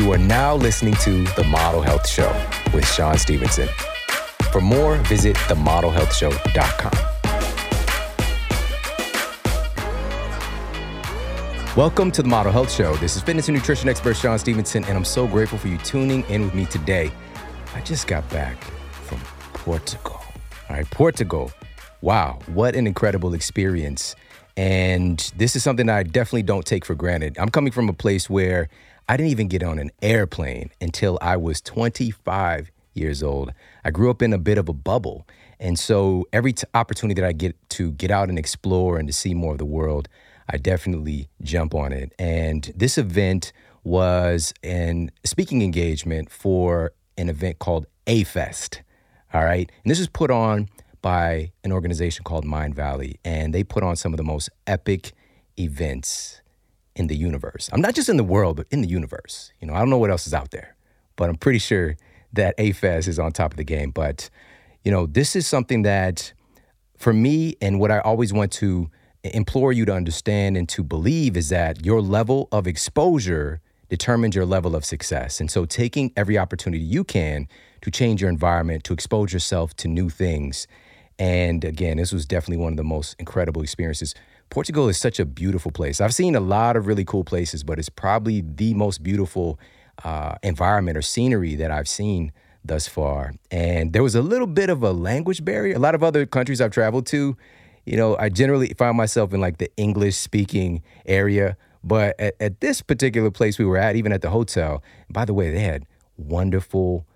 You are now listening to The Model Health Show with Shawn Stevenson. For more, visit themodelhealthshow.com. Welcome to the Model Health Show. This is fitness and nutrition expert Shawn Stevenson, and I'm so grateful for you tuning in with me today. I just got back from Portugal. All right, Portugal. Wow, what an incredible experience. And this is something I definitely don't take for granted. I'm coming from a place where I didn't even get on an airplane until I was 25 years old. I grew up in a bit of a bubble. And so every t- opportunity that I get to get out and explore and to see more of the world, I definitely jump on it. And this event was an speaking engagement for an event called A-Fest. All right. And this was put on by an organization called Mindvalley, And they put on some of the most epic events in the universe. I'm not just in the world, but in the universe. You know, I don't know what else is out there, but I'm pretty sure that A-Fest is on top of the game. But, you know, this is something that for me and what I always want to implore you to understand and to believe is that your level of exposure determines your level of success. And so taking every opportunity you can to change your environment, to expose yourself to new things. And again, this was definitely one of the most incredible experiences. Portugal is such a beautiful place. I've seen a lot of really cool places, but it's probably the most beautiful uh, environment or scenery that I've seen thus far. And there was a little bit of a language barrier. A lot of other countries I've traveled to, you know, I generally find myself in like the English speaking area. But at, at, this particular place we were at, even at the hotel, by the way, they had wonderful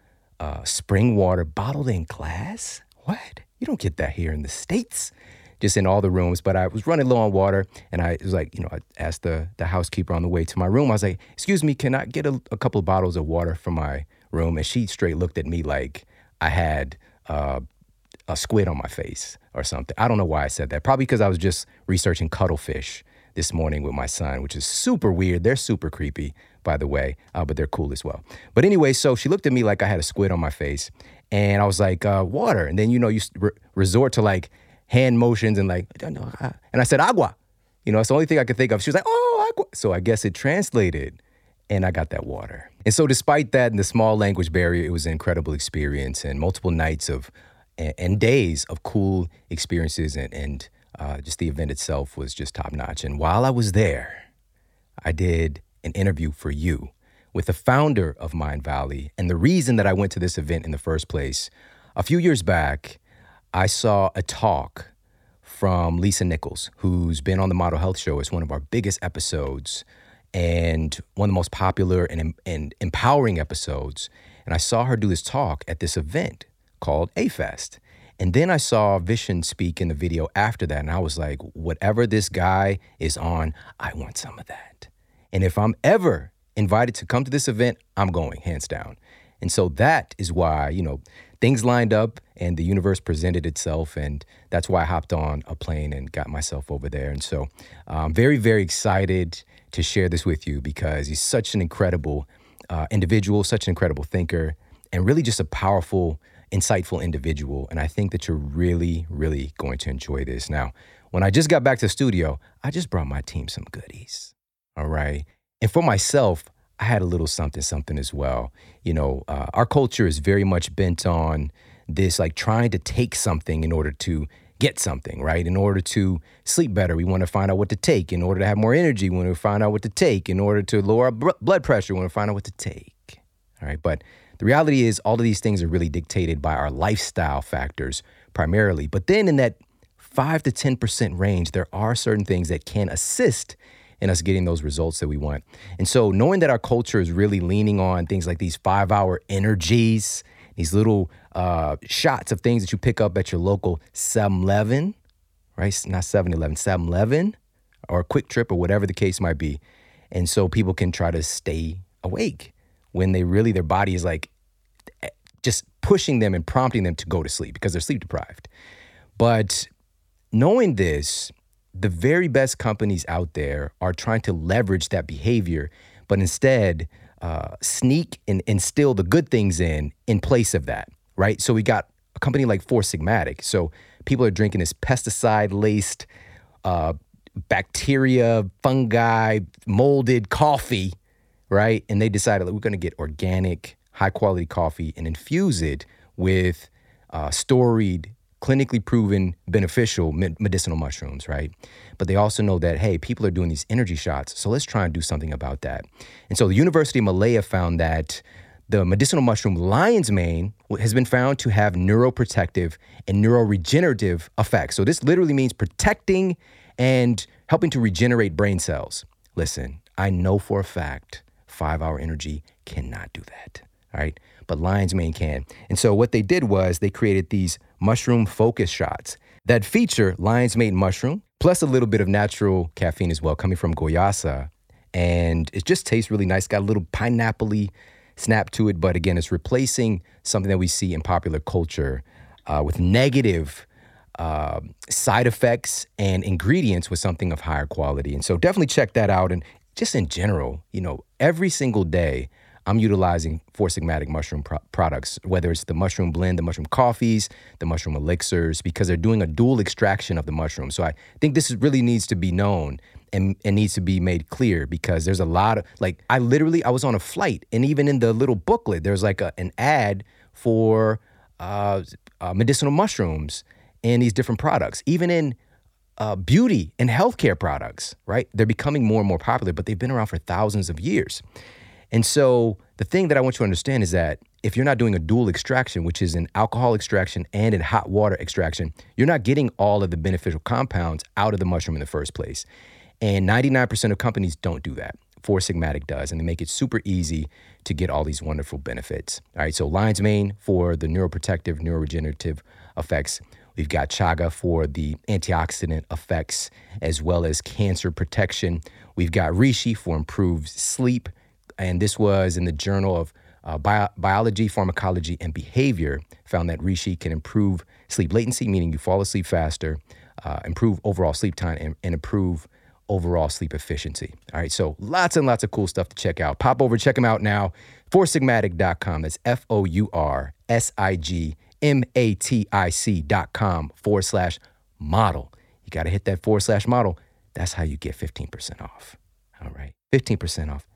uh, spring water bottled in glass. What? You don't get that here in the States, just in all the rooms. But I was running low on water and I was like, you know, I asked the, the housekeeper on the way to my room, I was like, excuse me, can I get a, a couple of bottles of water from my room? And she straight looked at me like I had uh, a squid on my face or something. I don't know why I said that. Probably because I was just researching cuttlefish this morning with my son, which is super weird. They're super creepy, by the way, uh, but they're cool as well. But anyway, so she looked at me like I had a squid on my face, and I was like, uh, "Water." And then you know you re- resort to like hand motions and like, and I said agua. You know, it's the only thing I could think of. She was like, "Oh, agua." So I guess it translated, and I got that water. And so, despite that and the small language barrier, it was an incredible experience and multiple nights of and, days of cool experiences and, and uh, just the event itself was just top notch. And while I was there, I did an interview for you with the founder of Mindvalley. And the reason that I went to this event in the first place, a few years back, I saw a talk from Lisa Nichols, who's been on the Model Health Show. It's one of our biggest episodes and one of the most popular and, and empowering episodes. And I saw her do this talk at this event called A-Fest. And then I saw Vishen speak in the video after that, and I was like, whatever this guy is on, I want some of that. And if I'm ever invited to come to this event, I'm going, hands down. And so that is why, you know, things lined up and the universe presented itself. And that's why I hopped on a plane and got myself over there. And so I'm very, very excited to share this with you because he's such an incredible uh, individual, such an incredible thinker, and really just a powerful insightful individual. And I think that you're really, really going to enjoy this. Now, when I just got back to the studio, I just brought my team some goodies. All right. And for myself, I had a little something, something as well. You know, uh, our culture is very much bent on this, like trying to take something in order to get something, right? In order to sleep better, we want to find out what to take. In order to have more energy, we want to find out what to take. In order to lower our blood pressure, we want to find out what to take. All right. But the reality is, all of these things are really dictated by our lifestyle factors primarily. But then in that 5 to 10% range, there are certain things that can assist in us getting those results that we want. And so, knowing that our culture is really leaning on things like these five hour energies, these little uh, shots of things that you pick up at your local 7 Eleven, right? Not 7 Eleven, 7 Eleven, or a QuikTrip, or whatever the case might be. And so, people can try to stay awake when they really their body is like eh, just pushing them and prompting them to go to sleep because they're sleep deprived. But knowing this, the very best companies out there are trying to leverage that behavior, but instead uh, sneak and instill the good things in in place of that, right? So we got a company like Four Sigmatic. So people are drinking this pesticide laced, uh, bacteria, fungi, molded coffee right? And they decided that we're going to get organic, high quality coffee and infuse it with uh, storied, clinically proven beneficial medicinal mushrooms, right? But they also know that, hey, people are doing these energy shots, so let's try and do something about that. And so the University of Malaya found that the medicinal mushroom lion's mane has been found to have neuroprotective and neuroregenerative effects. So this literally means protecting and helping to regenerate brain cells. Listen, I know for a fact five hour energy cannot do that. All right. But lion's mane can. And so what they did was they created these mushroom focus shots that feature lion's mane mushroom, plus a little bit of natural caffeine as well, coming from guayusa And it just tastes really nice. Got a little pineapple snap to it. But again, it's replacing something that we see in popular culture uh, with negative uh, side effects and ingredients with something of higher quality. And so definitely check that out. And just in general, you know, every single day, I'm utilizing Four Sigmatic mushroom pro- products, whether it's the mushroom blend, the mushroom coffees, the mushroom elixirs, because they're doing a dual extraction of the mushroom. So I think this really needs to be known and, and needs to be made clear because there's a lot of, like, I literally, I was on a flight and even in the little booklet, there's like a, an ad for uh, uh, medicinal mushrooms and these different products. Even in uh, beauty and healthcare products, right? They're becoming more and more popular, but they've been around for thousands of years. And so the thing that I want you to understand is that if you're not doing a dual extraction, which is an alcohol extraction and a hot water extraction, you're not getting all of the beneficial compounds out of the mushroom in the first place. And 99% of companies don't do that. Four Sigmatic does, and they make it super easy to get all these wonderful benefits. All right, so lion's mane for the neuroprotective, neuroregenerative effects. We've got chaga for the antioxidant effects as well as cancer protection. We've got reishi for improved sleep. And this was in the Journal of uh, Bio- Biology, Pharmacology, and Behavior, found that reishi can improve sleep latency, meaning you fall asleep faster, uh, improve overall sleep time, and, and improve overall sleep efficiency. All right, so lots and lots of cool stuff to check out. Pop over, check them out now. Foursigmatic.com. That's F O U R S I G M A T I C.com com forward slash model. You got to hit that forward slash model. That's how you get 15% off. All right. 15% off.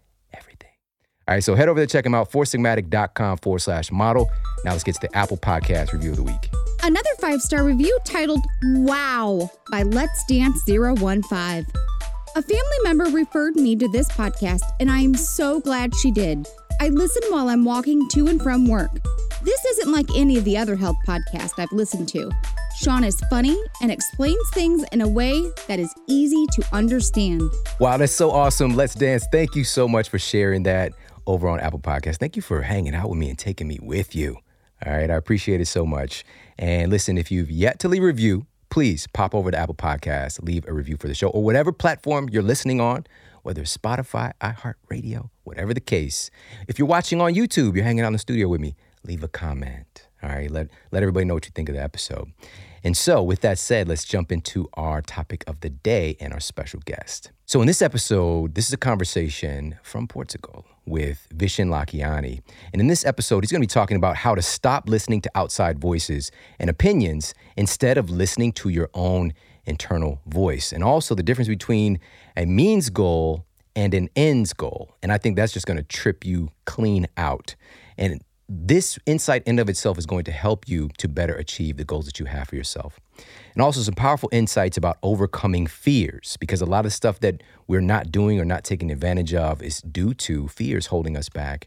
All right. So head over to check them out, foursigmatic.com forward slash model. Now let's get to the Apple Podcast review of the week. Another five star review titled Wow by Let's Dance 015. A family member referred me to this podcast, and I am so glad she did. I listen while I'm walking to and from work. This isn't like any of the other health podcasts I've listened to. Shawn is funny and explains things in a way that is easy to understand. Wow, that's so awesome. Let's dance. Thank you so much for sharing that over on Apple Podcast. Thank you for hanging out with me and taking me with you. All right, I appreciate it so much. And listen, if you've yet to leave a review, please pop over to Apple Podcasts, leave a review for the show or whatever platform you're listening on, whether it's Spotify, iHeartRadio, whatever the case. If you're watching on YouTube, you're hanging out in the studio with me, leave a comment. All right, let, let everybody know what you think of the episode. And so, with that said, let's jump into our topic of the day and our special guest. So, in this episode, this is a conversation from Portugal with Vishen Lakhiani. And in this episode, he's going to be talking about how to stop listening to outside voices and opinions instead of listening to your own internal voice. And also the difference between a means goal and an ends goal. And I think that's just going to trip you clean out. And this insight in and of itself is going to help you to better achieve the goals that you have for yourself. And also some powerful insights about overcoming fears because a lot of stuff that we're not doing or not taking advantage of is due to fears holding us back.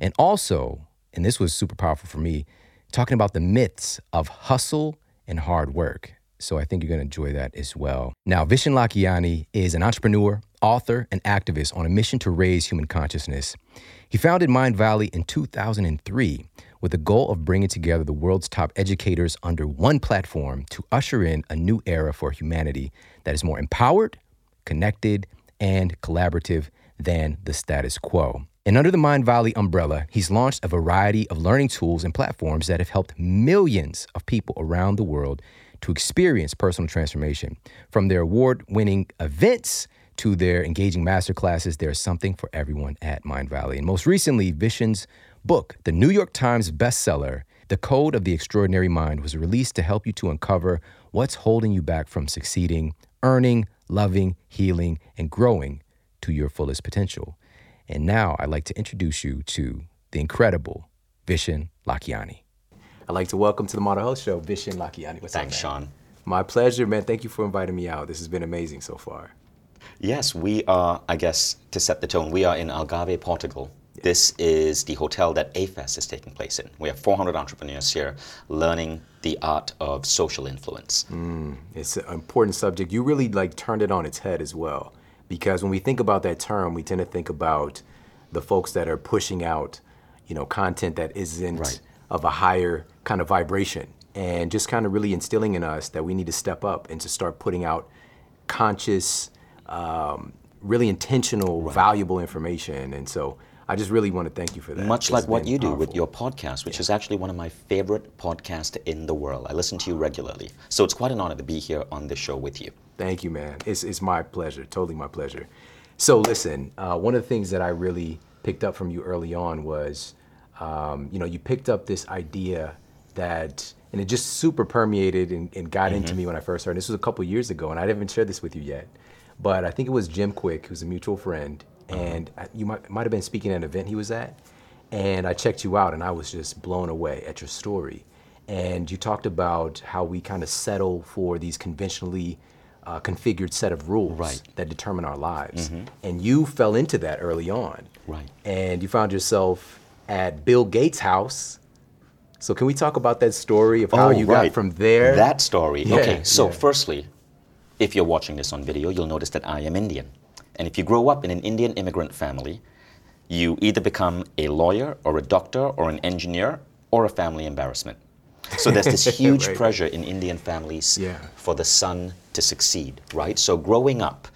And also, and this was super powerful for me, talking about the myths of hustle and hard work. So I think you're going to enjoy that as well. Now, Vishen Lakhiani is an entrepreneur, author, and activist on a mission to raise human consciousness. He founded Mindvalley in 2003 with the goal of bringing together the world's top educators under one platform to usher in a new era for humanity that is more empowered, connected, and collaborative than the status quo. And under the Mindvalley umbrella, he's launched a variety of learning tools and platforms that have helped millions of people around the world to experience personal transformation. From their award winning events to their engaging masterclasses, there's something for everyone at Mindvalley. And most recently, Vishen's book, the New York Times bestseller, The Code of the Extraordinary Mind, was released to help you to uncover what's holding you back from succeeding, earning, loving, healing, and growing to your fullest potential. And now I'd like to introduce you to the incredible Vishen Lakhiani. I'd like to welcome to the Model Health Show, Vishen Lakhiani. What's Thanks, up, Shawn. My pleasure, man. Thank you for inviting me out. This has been amazing so far. Yes, we are, I guess, to set the tone, we are in Algarve, Portugal. This is the hotel that A-Fest is taking place in. We have 400 entrepreneurs here learning the art of social influence. Mm, it's an important subject. You really like turned it on its head as well, because when we think about that term, we tend to think about the folks that are pushing out, you know, content that isn't right. Of a higher kind of vibration, and just kind of really instilling in us that we need to step up and to start putting out conscious, um, really intentional, right. valuable information. And so I just really want to thank you for that. Much like what you powerful. do with your podcast, which yeah. is actually one of my favorite podcasts in the world. I listen to you regularly. So it's quite an honor to be here on this show with you. Thank you, man. It's, it's my pleasure, totally my pleasure. So listen, uh, one of the things that I really picked up from you early on was, um, you know, you picked up this idea that, and it just super permeated and, and got mm-hmm. into me when I first heard. This was a couple years ago, and I didn't even share this with you yet. But I think it was Jim Kwik, who's a mutual friend, and you might might have been speaking at an event he was at, and I checked you out, and I was just blown away at your story. And you talked about how we kind of settle for these conventionally uh, configured set of rules right. that determine our lives. Mm-hmm. And you fell into that early on. Right. And you found yourself at Bill Gates' house. So can we talk about that story of how oh, you right. got from there? That story. Yeah, okay. So yeah. firstly, if you're watching this on video, you'll notice that I am Indian. And if you grow up in an Indian immigrant family, you either become a lawyer or a doctor or an engineer or a family embarrassment. So there's this huge right. pressure in Indian families yeah. for the son to succeed, right? So growing up,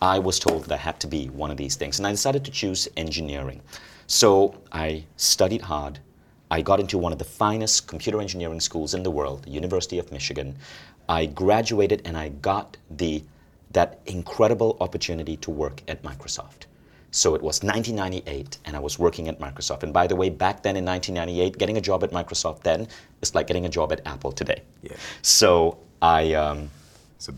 I was told that I had to be one of these things, and I decided to choose engineering. So I studied hard. I got into one of the finest computer engineering schools in the world, the University of Michigan. I graduated and I got the that incredible opportunity to work at Microsoft. So it was 1998, and I was working at Microsoft. And by the way, back then in 1998, getting a job at Microsoft then is like getting a job at Apple today. Yeah. So I um,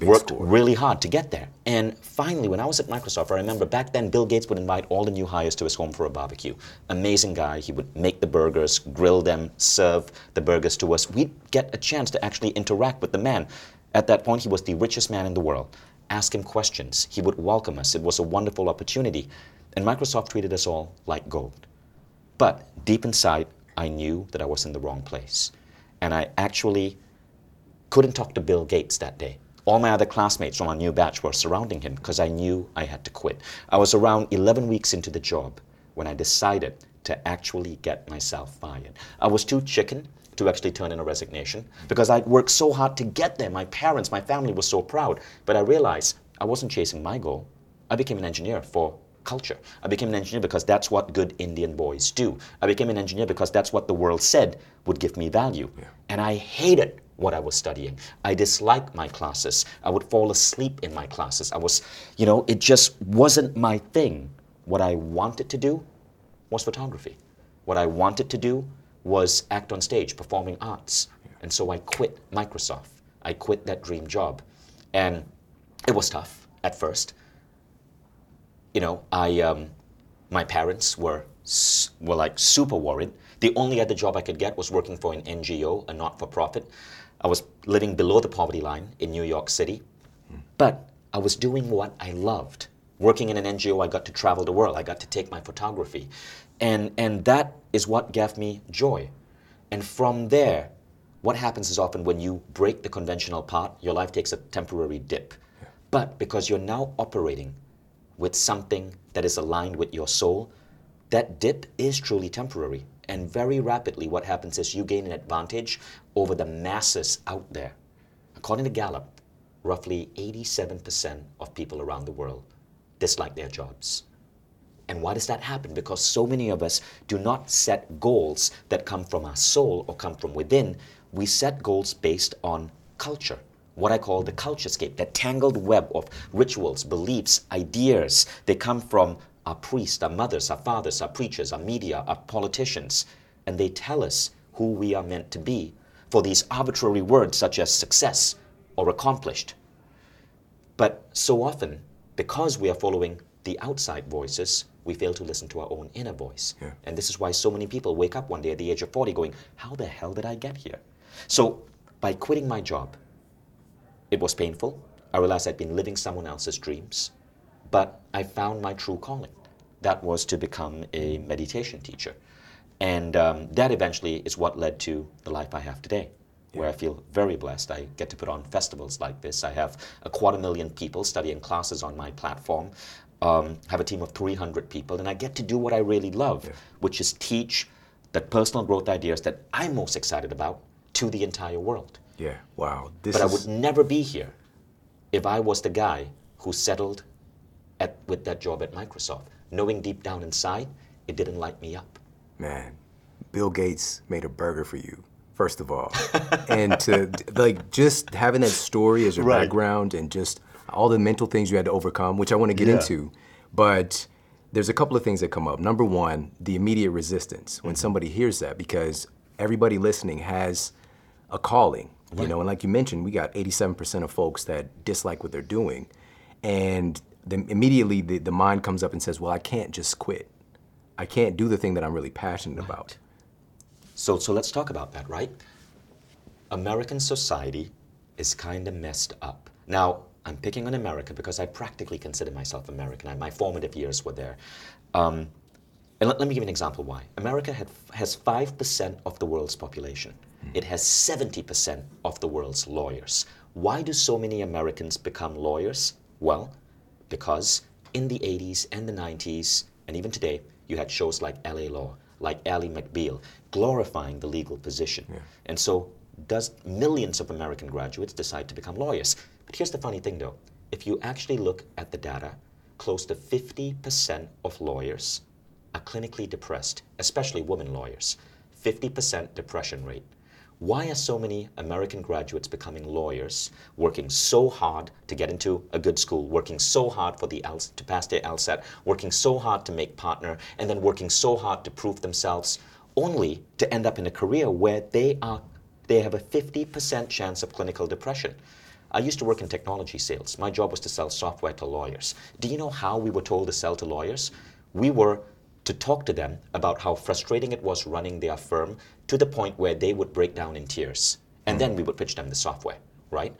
worked score. really hard to get there. And finally, when I was at Microsoft, I remember back then Bill Gates would invite all the new hires to his home for a barbecue. Amazing guy. He would make the burgers, grill them, serve the burgers to us. We'd get a chance to actually interact with the man. At that point, he was the richest man in the world ask him questions. He would welcome us. It was a wonderful opportunity. And Microsoft treated us all like gold. But deep inside, I knew that I was in the wrong place. And I actually couldn't talk to Bill Gates that day. All my other classmates from our new batch were surrounding him because I knew I had to quit. I was around 11 weeks into the job when I decided to actually get myself fired. I was too chicken to actually turn in a resignation because I'd worked so hard to get there. My parents, my family was so proud. But I realized I wasn't chasing my goal. I became an engineer for culture. I became an engineer because that's what good Indian boys do. I became an engineer because that's what the world said would give me value. Yeah. And I hated what I was studying. I disliked my classes. I would fall asleep in my classes. I was, you know, it just wasn't my thing. What I wanted to do was photography. What I wanted to do was act on stage, performing arts. And so I quit Microsoft. I quit that dream job. And it was tough at first. You know, I, um, my parents were, were like super worried. The only other job I could get was working for an NGO, a not for profit. I was living below the poverty line in New York City. But I was doing what I loved. Working in an NGO, I got to travel the world. I got to take my photography. And, and that is what gave me joy. And from there, what happens is often when you break the conventional part, your life takes a temporary dip. Yeah. But because you're now operating with something that is aligned with your soul, that dip is truly temporary. And very rapidly, what happens is you gain an advantage over the masses out there. According to Gallup, roughly 87% of people around the world dislike their jobs. And why does that happen? Because so many of us do not set goals that come from our soul or come from within. We set goals based on culture, what I call the culture scape, that tangled web of rituals, beliefs, ideas. They come from our priests, our mothers, our fathers, our preachers, our media, our politicians, and they tell us who we are meant to be for these arbitrary words such as success or accomplished. But so often, because we are following the outside voices, we fail to listen to our own inner voice. Yeah. And this is why so many people wake up one day at the age of 40 going, How the hell did I get here? So, by quitting my job, it was painful. I realized I'd been living someone else's dreams, but I found my true calling. That was to become a meditation teacher. And um, that eventually is what led to the life I have today, where I feel very blessed. I get to put on festivals like this. I have a quarter million people studying classes on my platform, um, have a team of 300 people, and I get to do what I really love, which is teach the personal growth ideas that I'm most excited about to the entire world. Yeah. Wow. This But I would never be here if I was the guy who settled at, with that job at Microsoft, knowing deep down inside it didn't light me up. man. Bill Gates made a burger for you. First of all, and to like just having that story as your Right. background and just all the mental things you had to overcome, which I want to get Yeah. into, but there's a couple of things that come up. Number one, the immediate resistance when mm-hmm. somebody hears that, because everybody listening has a calling, you know, and like you mentioned, we got 87% of folks that dislike what they're doing, and then immediately the, the mind comes up and says, well, I can't just quit. I can't do the thing that I'm really passionate about. So, so let's talk about that, right? American society is kind of messed up. Now, I'm picking on America because I practically consider myself American. I, my formative years were there. Um, and let, let me give you an example why. America had, has 5% of the world's population. It has 70% of the world's lawyers. Why do so many Americans become lawyers? Well, because in the 80s and the 90s, and even today, you had shows like LA Law, like Ally McBeal, glorifying the legal position. And so, does millions of American graduates decide to become lawyers? But here's the funny thing though if you actually look at the data, close to 50% of lawyers are clinically depressed, especially women lawyers. 50% depression rate. Why are so many American graduates becoming lawyers, working so hard to get into a good school, working so hard for the L- to pass their LSAT, working so hard to make partner, and then working so hard to prove themselves, only to end up in a career where they are they have a 50% chance of clinical depression. I used to work in technology sales. My job was to sell software to lawyers. Do you know how we were told to sell to lawyers? We were to talk to them about how frustrating it was running their firm to the point where they would break down in tears. And then we would pitch them the software, right?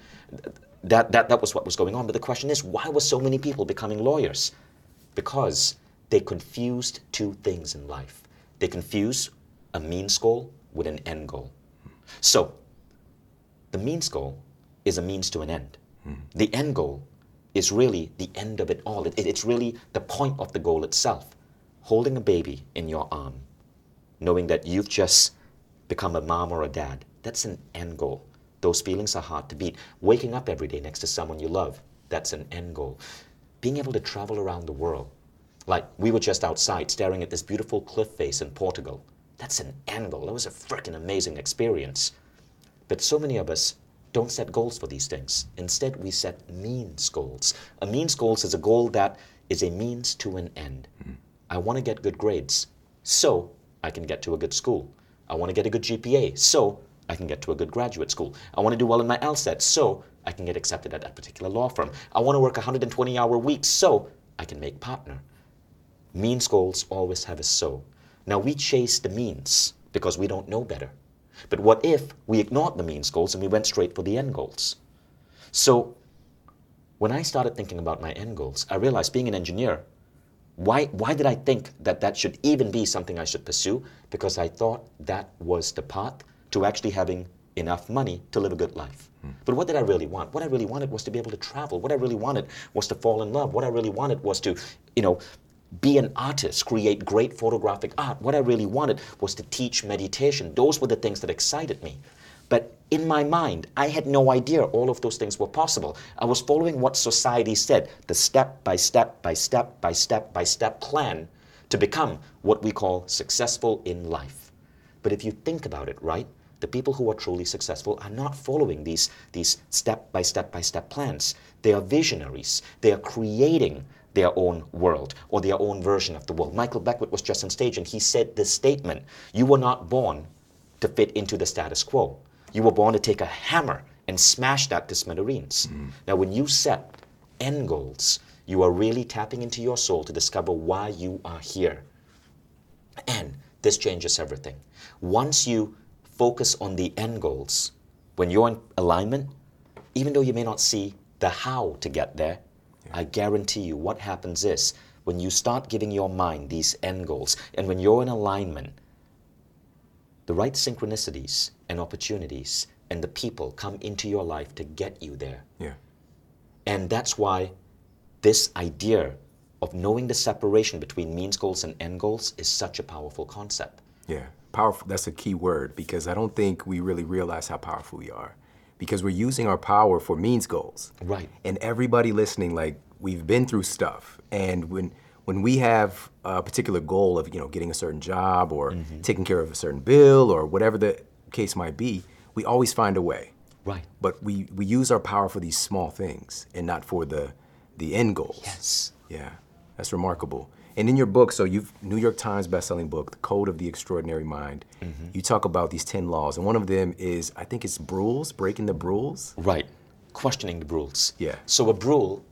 That, that, that was what was going on. But the question is, why were so many people becoming lawyers? Because they confused two things in life. They confuse a means goal with an end goal. So, the means goal is a means to an end. The end goal is really the end of it all. It, it- it's really the point of the goal itself. Holding a baby in your arm, knowing that you've just become a mom or a dad, that's an end goal. Those feelings are hard to beat. Waking up every day next to someone you love, that's an end goal. Being able to travel around the world, like we were just outside staring at this beautiful cliff face in Portugal, that's an end goal. That was a freaking amazing experience. But so many of us don't set goals for these things. Instead, we set means goals. A means goals is a goal that is a means to an end. Mm. I want to get good grades, so I can get to a good school. I want to get a good GPA, so I can get to a good graduate school. I want to do well in my LSAT, so I can get accepted at that particular law firm. I want to work 120 hour weeks, so I can make partner. Means goals always have a so. Now we chase the means because we don't know better. But what if we ignored the means goals and we went straight for the end goals? So when I started thinking about my end goals, I realized being an engineer, why, why did I think that that should even be something I should pursue? Because I thought that was the path to actually having enough money to live a good life. Hmm. But what did I really want? What I really wanted was to be able to travel. What I really wanted was to fall in love. What I really wanted was to, you know, be an artist, create great photographic art. What I really wanted was to teach meditation. Those were the things that excited me. But in my mind, I had no idea all of those things were possible. I was following what society said, the step by step by step by step by step plan to become what we call successful in life. But if you think about it, right, the people who are truly successful are not following these, these step by step by step plans. They are visionaries. They are creating their own world or their own version of the world. Michael Beckwith was just on stage and he said this statement You were not born to fit into the status quo. You were born to take a hammer and smash that to smithereens. Mm-hmm. Now, when you set end goals, You are really tapping into your soul to discover why you are here. And this changes everything. Once you focus on the end goals, when you're in alignment, even though you may not see the how to get there, I guarantee you what happens is when you start giving your mind these end goals and when you're in alignment, the right synchronicities and opportunities and the people come into your life to get you there. Yeah. And that's why this idea of knowing the separation between means goals and end goals is such a powerful concept. Yeah, powerful. That's a key word because I don't think we really realize how powerful we are because we're using our power for means goals. Right. And everybody listening, like we've been through stuff, and when when we have a particular goal of you know getting a certain job or mm-hmm. taking care of a certain bill or whatever the case might be, we always find a way. Right. But we we use our power for these small things and not for the the end goals. Yes. Yeah, that's remarkable. And in your book, so you've New York Times bestselling book, The Code of the Extraordinary Mind. Mm-hmm. You talk about these ten laws, and one of them is I think it's rules, breaking the rules. Right. Questioning the rules. Yeah. So a rule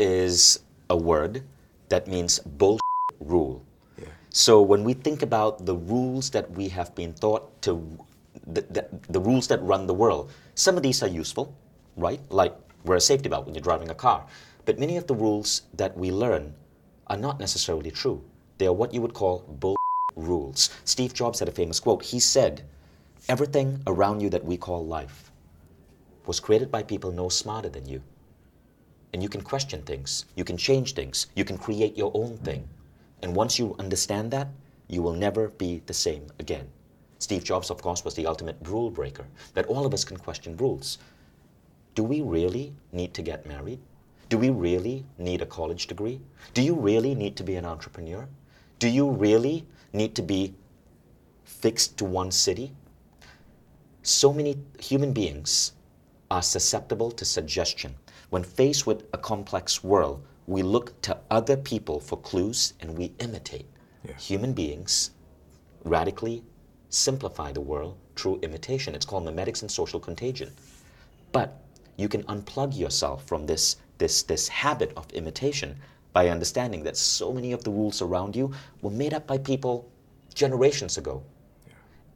is a word that means bull rule. Yeah. So when we think about the rules that we have been taught to, the, the, the rules that run the world, some of these are useful, right? Like wear a safety belt when you're driving a car. But many of the rules that we learn are not necessarily true. They are what you would call bull rules. Steve Jobs had a famous quote. He said, Everything around you that we call life was created by people no smarter than you. And you can question things, you can change things, you can create your own thing. And once you understand that, you will never be the same again. Steve Jobs, of course, was the ultimate rule breaker, that all of us can question rules. Do we really need to get married? Do we really need a college degree? Do you really need to be an entrepreneur? Do you really need to be fixed to one city? So many human beings are susceptible to suggestion. When faced with a complex world, we look to other people for clues and we imitate. Yeah. Human beings radically simplify the world through imitation. It's called mimetics and social contagion. But you can unplug yourself from this, this, this habit of imitation by understanding that so many of the rules around you were made up by people generations ago.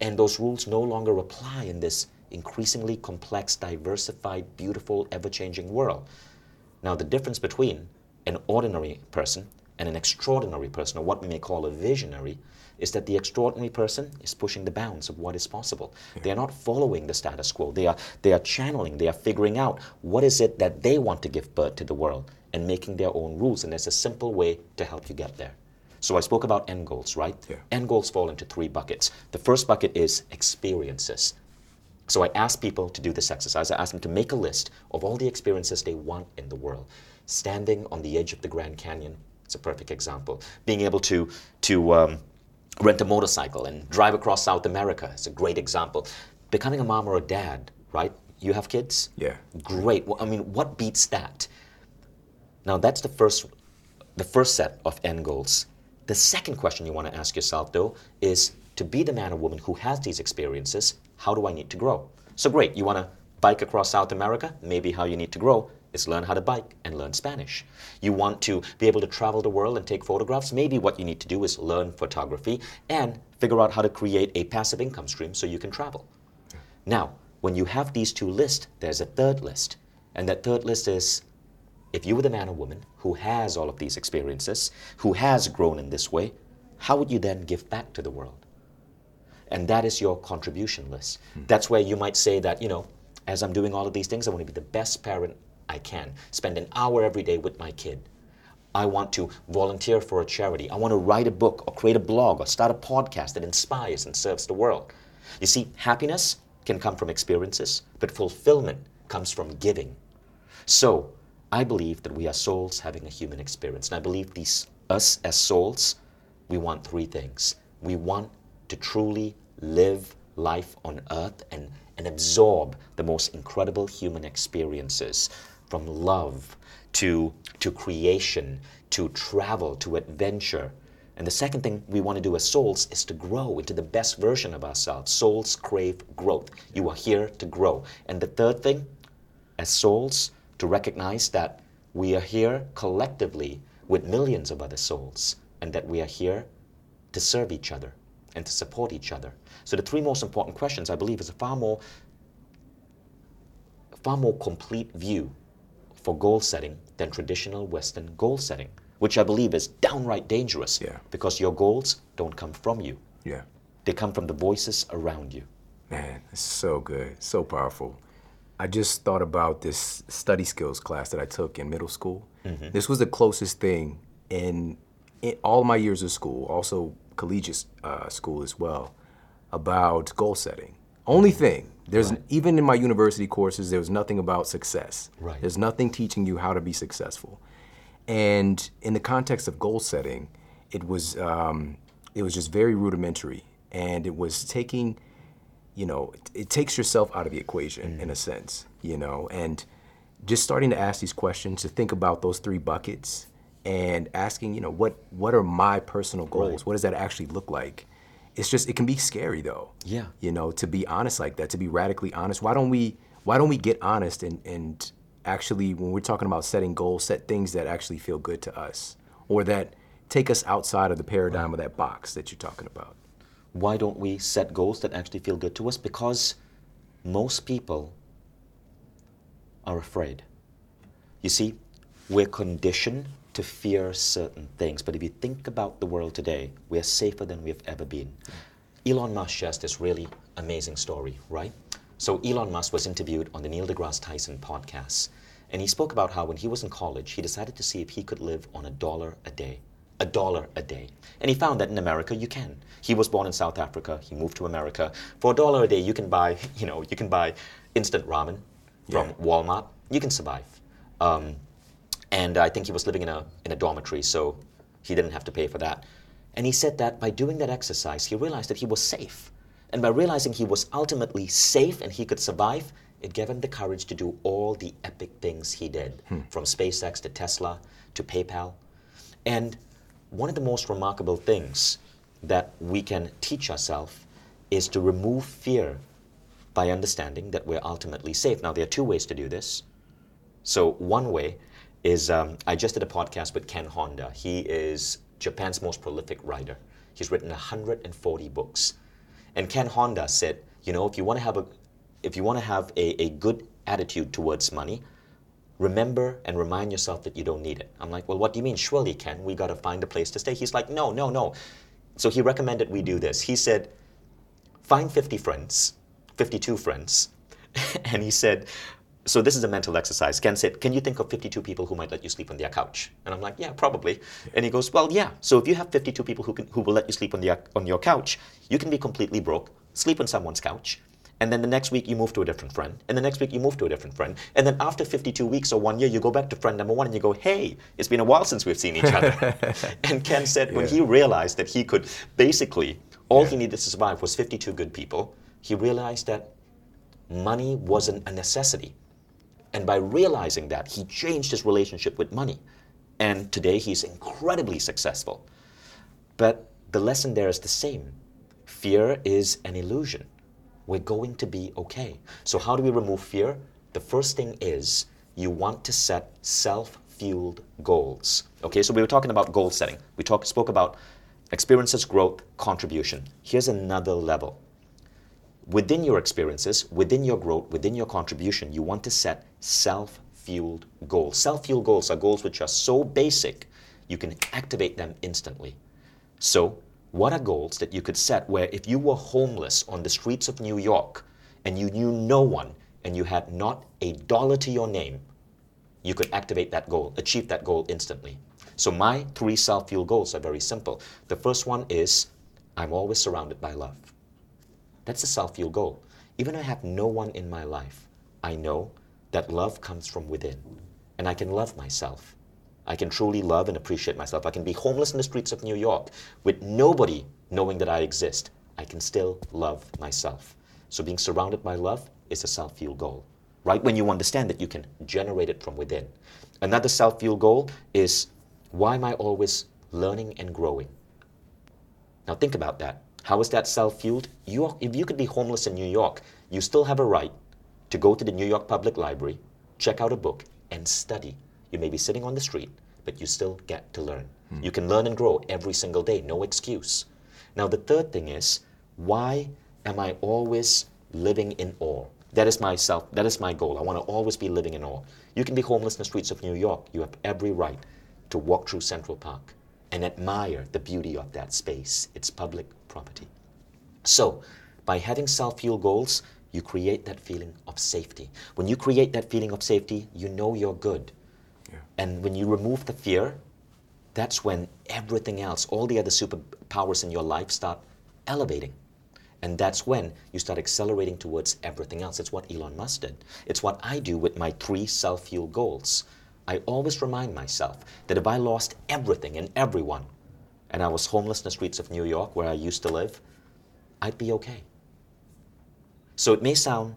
And those rules no longer apply in this increasingly complex, diversified, beautiful, ever changing world. Now, the difference between an ordinary person and an extraordinary person, or what we may call a visionary, is that the extraordinary person is pushing the bounds of what is possible. They are not following the status quo. They are, they are channeling, they are figuring out what is it that they want to give birth to the world and making their own rules. And there's a simple way to help you get there. So I spoke about end goals, right? Yeah. End goals fall into three buckets. The first bucket is experiences. So I ask people to do this exercise. I ask them to make a list of all the experiences they want in the world. Standing on the edge of the Grand Canyon, it's a perfect example. Being able to, to um, rent a motorcycle and drive across South America is a great example. Becoming a mom or a dad, right? You have kids? Yeah. Great. Well, I mean, what beats that? Now that's the first, the first set of end goals. The second question you want to ask yourself, though, is to be the man or woman who has these experiences, how do I need to grow? So great, you want to bike across South America? Maybe how you need to grow is learn how to bike and learn Spanish. You want to be able to travel the world and take photographs? Maybe what you need to do is learn photography and figure out how to create a passive income stream so you can travel. Now, when you have these two lists, there's a third list. And that third list is if you were the man or woman who has all of these experiences, who has grown in this way, how would you then give back to the world? And that is your contribution list. Hmm. That's where you might say that, you know, as I'm doing all of these things, I want to be the best parent I can. Spend an hour every day with my kid. I want to volunteer for a charity. I want to write a book or create a blog or start a podcast that inspires and serves the world. You see, happiness can come from experiences, but fulfillment comes from giving. So, I believe that we are souls having a human experience. And I believe these us as souls, we want three things. We want to truly live life on earth and, and absorb the most incredible human experiences from love to, to creation to travel to adventure. And the second thing we want to do as souls is to grow into the best version of ourselves. Souls crave growth. You are here to grow. And the third thing, as souls, to recognize that we are here collectively with millions of other souls, and that we are here to serve each other and to support each other. So the three most important questions, I believe, is a far more, far more complete view for goal setting than traditional Western goal setting, which I believe is downright dangerous Yeah. because your goals don't come from you. Yeah. They come from the voices around you. Man, it's so good, so powerful. I just thought about this study skills class that I took in middle school. Mm-hmm. This was the closest thing in, in all my years of school, also collegiate uh, school as well, about goal setting. Only thing, there's even in my university courses, there was nothing about success. Right. There's nothing teaching you how to be successful. And in the context of goal setting, it was um, it was just very rudimentary, and it was taking, you know, it, it takes yourself out of the equation in a sense, you know, and just starting to ask these questions to think about those three buckets and asking, you know, what what are my personal goals? What does that actually look like? It's just it can be scary though. Yeah. You know, to be honest like that, to be radically honest. Why don't we why don't we get honest and and actually when we're talking about setting goals, set things that actually feel good to us or that take us outside of the paradigm of that box that you're talking about. Why don't we set goals that actually feel good to us? Because most people are afraid. You see, we're conditioned to fear certain things, but if you think about the world today, we're safer than we've ever been. Elon Musk shares this really amazing story, right? So, Elon Musk was interviewed on the Neil deGrasse Tyson podcast, and he spoke about how when he was in college, he decided to see if he could live on a dollar a day. A dollar a day. And he found that in America you can. He was born in South Africa, he moved to America. For a dollar a day, you can buy, you know, you can buy instant ramen from Yeah. Walmart. You can survive. Um, and I think he was living in a, in a dormitory, so he didn't have to pay for that. And he said that by doing that exercise, he realized that he was safe. And by realizing he was ultimately safe and he could survive, it gave him the courage to do all the epic things he did, hmm. from SpaceX to Tesla to PayPal. And one of the most remarkable things that we can teach ourselves is to remove fear by understanding that we're ultimately safe. Now, there are two ways to do this. So one way is um, I just did a podcast with Ken Honda. He is Japan's most prolific writer. He's written 140 books. And Ken Honda said, you know, if you want to have a if you want to have a, a good attitude towards money, remember and remind yourself that you don't need it. I'm like, well, what do you mean? Surely, Ken, we got to find a place to stay. He's like, no, no, no. So he recommended we do this. He said, find 50 friends, 52 friends. and he said, so this is a mental exercise. Ken said, can you think of 52 people who might let you sleep on their couch? And I'm like, yeah, probably. And he goes, well, yeah. So if you have 52 people who, can, who will let you sleep on, the, on your couch, you can be completely broke, sleep on someone's couch, and then the next week you move to a different friend, and the next week you move to a different friend, and then after 52 weeks or one year, you go back to friend number one and you go, hey, it's been a while since we've seen each other. and Ken said when he realized that he could basically, all he needed to survive was 52 good people, he realized that money wasn't a necessity. And by realizing that, he changed his relationship with money. And today he's incredibly successful. But the lesson there is the same fear is an illusion. We're going to be okay. So, how do we remove fear? The first thing is you want to set self fueled goals. Okay, so we were talking about goal setting. We talk, spoke about experiences, growth, contribution. Here's another level within your experiences, within your growth, within your contribution, you want to set self fueled goals. Self fueled goals are goals which are so basic you can activate them instantly. So, what are goals that you could set where if you were homeless on the streets of New York and you knew no one and you had not a dollar to your name, you could activate that goal, achieve that goal instantly. So, my three self fueled goals are very simple. The first one is I'm always surrounded by love. That's a self fueled goal. Even if I have no one in my life, I know that love comes from within. And I can love myself. I can truly love and appreciate myself. I can be homeless in the streets of New York with nobody knowing that I exist. I can still love myself. So being surrounded by love is a self fueled goal, right? When you understand that you can generate it from within. Another self fueled goal is why am I always learning and growing? Now think about that. How is that self-fueled? You if you could be homeless in New York, you still have a right to go to the New York Public Library, check out a book, and study. You may be sitting on the street, but you still get to learn. Hmm. You can learn and grow every single day, no excuse. Now, the third thing is why am I always living in awe? That is myself. that is my goal. I want to always be living in awe. You can be homeless in the streets of New York. You have every right to walk through Central Park and admire the beauty of that space. It's public property. So, by having self fuel goals, you create that feeling of safety. When you create that feeling of safety, you know you're good. And when you remove the fear, that's when everything else, all the other superpowers in your life start elevating. And that's when you start accelerating towards everything else. It's what Elon Musk did. It's what I do with my three self fuel goals. I always remind myself that if I lost everything and everyone, and I was homeless in the streets of New York where I used to live, I'd be okay. So it may sound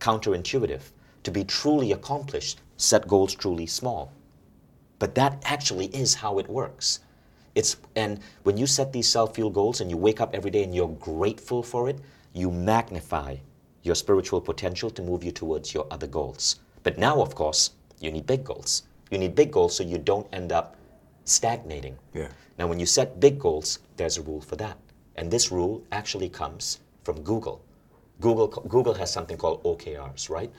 counterintuitive to be truly accomplished, set goals truly small. But that actually is how it works. It's, and when you set these self fuel goals and you wake up every day and you're grateful for it, you magnify your spiritual potential to move you towards your other goals. But now, of course, you need big goals. You need big goals so you don't end up stagnating. Yeah. Now, when you set big goals, there's a rule for that. And this rule actually comes from Google. Google, Google has something called OKRs, right?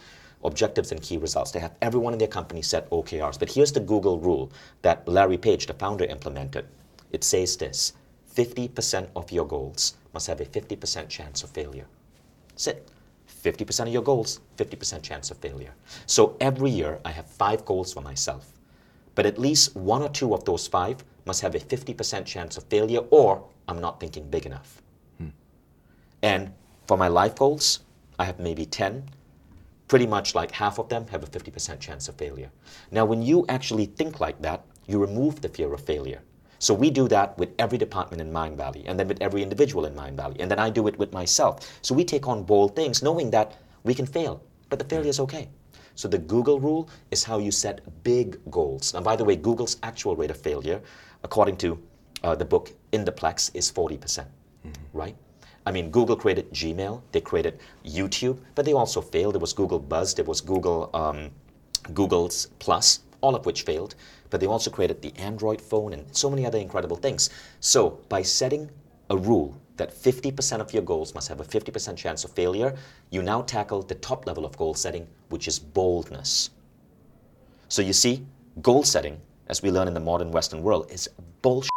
Objectives and key results. They have everyone in their company set OKRs. But here's the Google rule that Larry Page, the founder, implemented. It says this 50% of your goals must have a 50% chance of failure. That's it. 50% of your goals, 50% chance of failure. So every year I have five goals for myself. But at least one or two of those five must have a 50% chance of failure, or I'm not thinking big enough. Hmm. And for my life goals, I have maybe 10. Pretty much like half of them have a 50% chance of failure. Now, when you actually think like that, you remove the fear of failure. So we do that with every department in Mindvalley, and then with every individual in Mindvalley, and then I do it with myself. So we take on bold things, knowing that we can fail, but the failure is okay. So the Google rule is how you set big goals. Now, by the way, Google's actual rate of failure, according to uh, the book In the Plex, is 40%, percent right? I mean, Google created Gmail, they created YouTube, but they also failed. There was Google Buzz, there was Google, um, Google's Plus, all of which failed. But they also created the Android phone and so many other incredible things. So by setting a rule that 50% of your goals must have a 50% chance of failure, you now tackle the top level of goal setting, which is boldness. So you see, goal setting, as we learn in the modern Western world, is bullshit.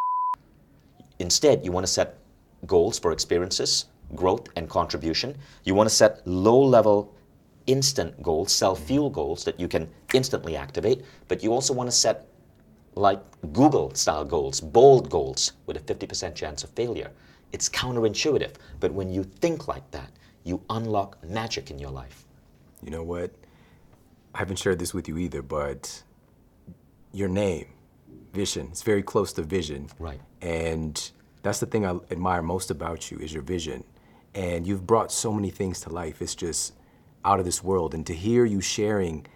Instead, you want to set goals for experiences, growth, and contribution. You want to set low level, instant goals, self fuel goals that you can instantly activate, but you also want to set like Google style goals, bold goals with a 50% chance of failure. It's counterintuitive, but when you think like that, you unlock magic in your life. You know what? I haven't shared this with you either, but your name, Vishen, it's very close to vision. Right. And that's the thing I admire most about you is your vision. And you've brought so many things to life. It's just out of this world. And to hear you sharing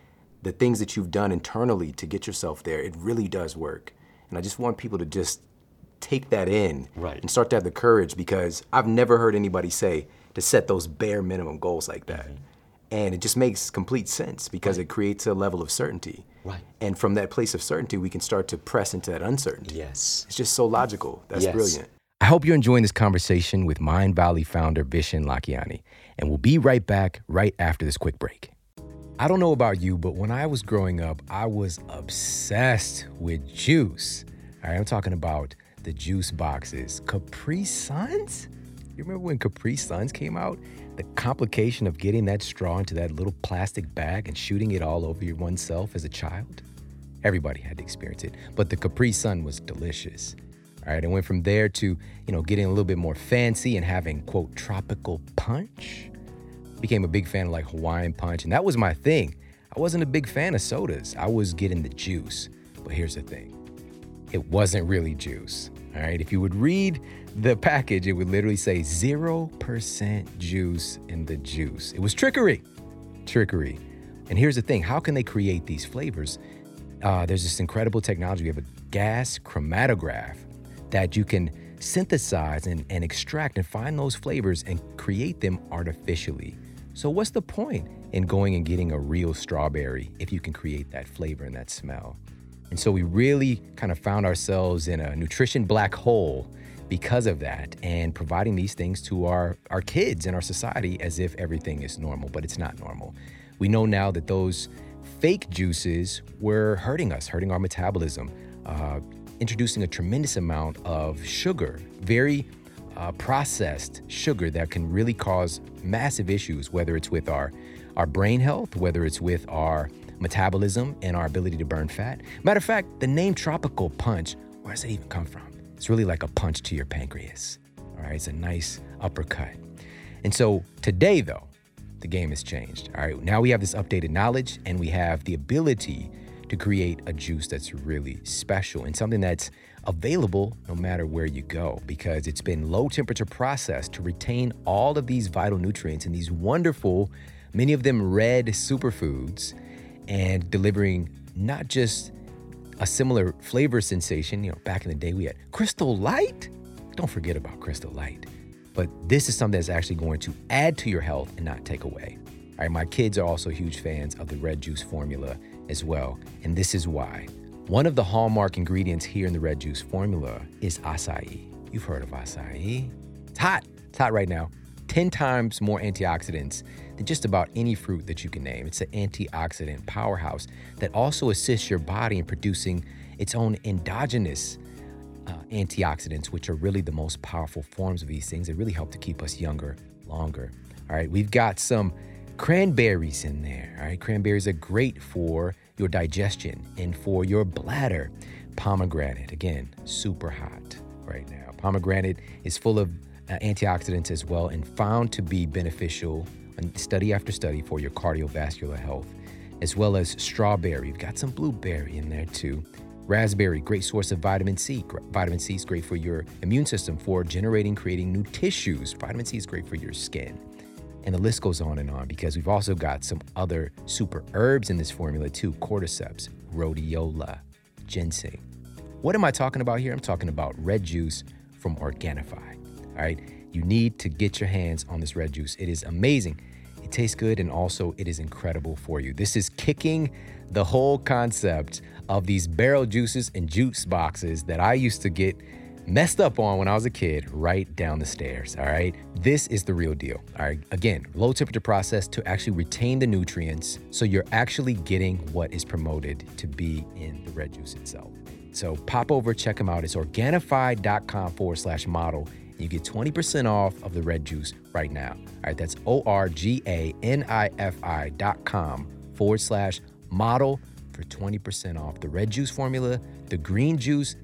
the things that you've done internally to get yourself there, it really does work. And I just want people to just take that in Right. and start to have the courage because I've never heard anybody say to set those bare minimum goals like that. Mm-hmm. And it just makes complete sense because it creates a level of certainty. Right. And from that place of certainty, we can start to press into that uncertainty. Yes. It's just so logical. That's Yes. brilliant. I hope you're enjoying this conversation with Mindvalley founder Vishen Lakhiani. And we'll be right back right after this quick break. I don't know about you, but when I was growing up, I was obsessed with juice. All right, I'm talking about the juice boxes. Capri Suns? You remember when Capri Suns came out? The complication of getting that straw into that little plastic bag and shooting it all over oneself as a child? Everybody had to experience it, but the Capri Sun was delicious. All right, I went from there to, you know, getting a little bit more fancy and having, quote, tropical punch. Became a big fan of like Hawaiian punch, and that was my thing. I wasn't a big fan of sodas, I was getting the juice. But here's the thing it wasn't really juice. All right, if you would read the package, it would literally say 0% juice in the juice. It was trickery. Trickery. And here's the thing how can they create these flavors? Uh, there's this incredible technology. We have a gas chromatograph that you can synthesize and, and extract and find those flavors and create them artificially. So, what's the point in going and getting a real strawberry if you can create that flavor and that smell? And so we really kind of found ourselves in a nutrition black hole because of that and providing these things to our, our kids and our society as if everything is normal, but it's not normal. We know now that those fake juices were hurting us, hurting our metabolism, uh, introducing a tremendous amount of sugar, very uh, processed sugar that can really cause massive issues, whether it's with our, our brain health, whether it's with our metabolism and our ability to burn fat. Matter of fact, the name tropical punch, where does it even come from? It's really like a punch to your pancreas. All right, it's a nice uppercut. And so today, though, the game has changed. All right, now we have this updated knowledge and we have the ability to create a juice that's really special and something that's available no matter where you go because it's been low temperature processed to retain all of these vital nutrients and these wonderful, many of them red superfoods, and delivering not just a similar flavor sensation. You know, back in the day we had Crystal Light. Don't forget about Crystal Light. But this is something that's actually going to add to your health and not take away. All right, my kids are also huge fans of the red juice formula as well, and this is why. One of the hallmark ingredients here in the red juice formula is acai. You've heard of acai. It's hot. It's hot right now. 10 times more antioxidants than just about any fruit that you can name. It's an antioxidant powerhouse that also assists your body in producing its own endogenous uh, antioxidants, which are really the most powerful forms of these things. They really help to keep us younger longer. All right, we've got some cranberries in there. All right, cranberries are great for your digestion and for your bladder. Pomegranate, again, super hot right now. Pomegranate is full of uh, antioxidants as well and found to be beneficial study after study for your cardiovascular health, as well as strawberry. You've got some blueberry in there too. Raspberry, great source of vitamin C. Vitamin C is great for your immune system for generating, creating new tissues. Vitamin C is great for your skin. And the list goes on and on because we've also got some other super herbs in this formula too cordyceps, rhodiola, ginseng. What am I talking about here? I'm talking about red juice from Organifi. All right, you need to get your hands on this red juice. It is amazing. It tastes good and also it is incredible for you. This is kicking the whole concept of these barrel juices and juice boxes that I used to get messed up on when I was a kid right down the stairs. All right. This is the real deal. All right. Again, low temperature process to actually retain the nutrients so you're actually getting what is promoted to be in the red juice itself. So pop over, check them out. It's organifi.com forward slash model you get 20% off of the red juice right now. All right, that's O R G A N I F I dot com forward slash model for 20% off the red juice formula, the green juice,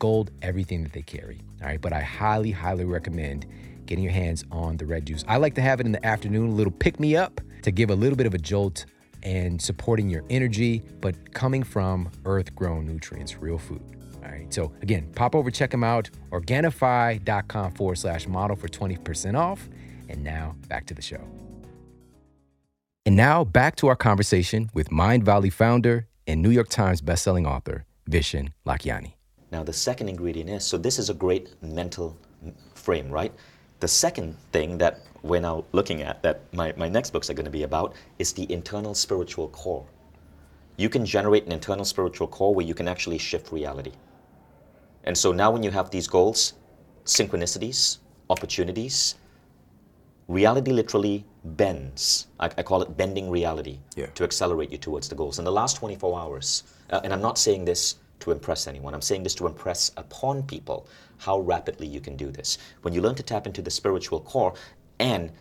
gold, everything that they carry. All right, but I highly, highly recommend getting your hands on the red juice. I like to have it in the afternoon, a little pick me up to give a little bit of a jolt and supporting your energy, but coming from earth grown nutrients, real food. All right. So again, pop over, check them out. Organifi.com forward slash model for 20% off. And now back to the show. And now back to our conversation with Mindvalley founder and New York Times bestselling author, Vishen Lakhiani. Now, the second ingredient is so this is a great mental frame, right? The second thing that we're now looking at, that my, my next books are going to be about, is the internal spiritual core. You can generate an internal spiritual core where you can actually shift reality. And so now when you have these goals, synchronicities, opportunities, reality literally bends. I, I call it bending reality yeah. to accelerate you towards the goals. In the last 24 hours, uh, and I'm not saying this to impress anyone, I'm saying this to impress upon people how rapidly you can do this. When you learn to tap into the spiritual core and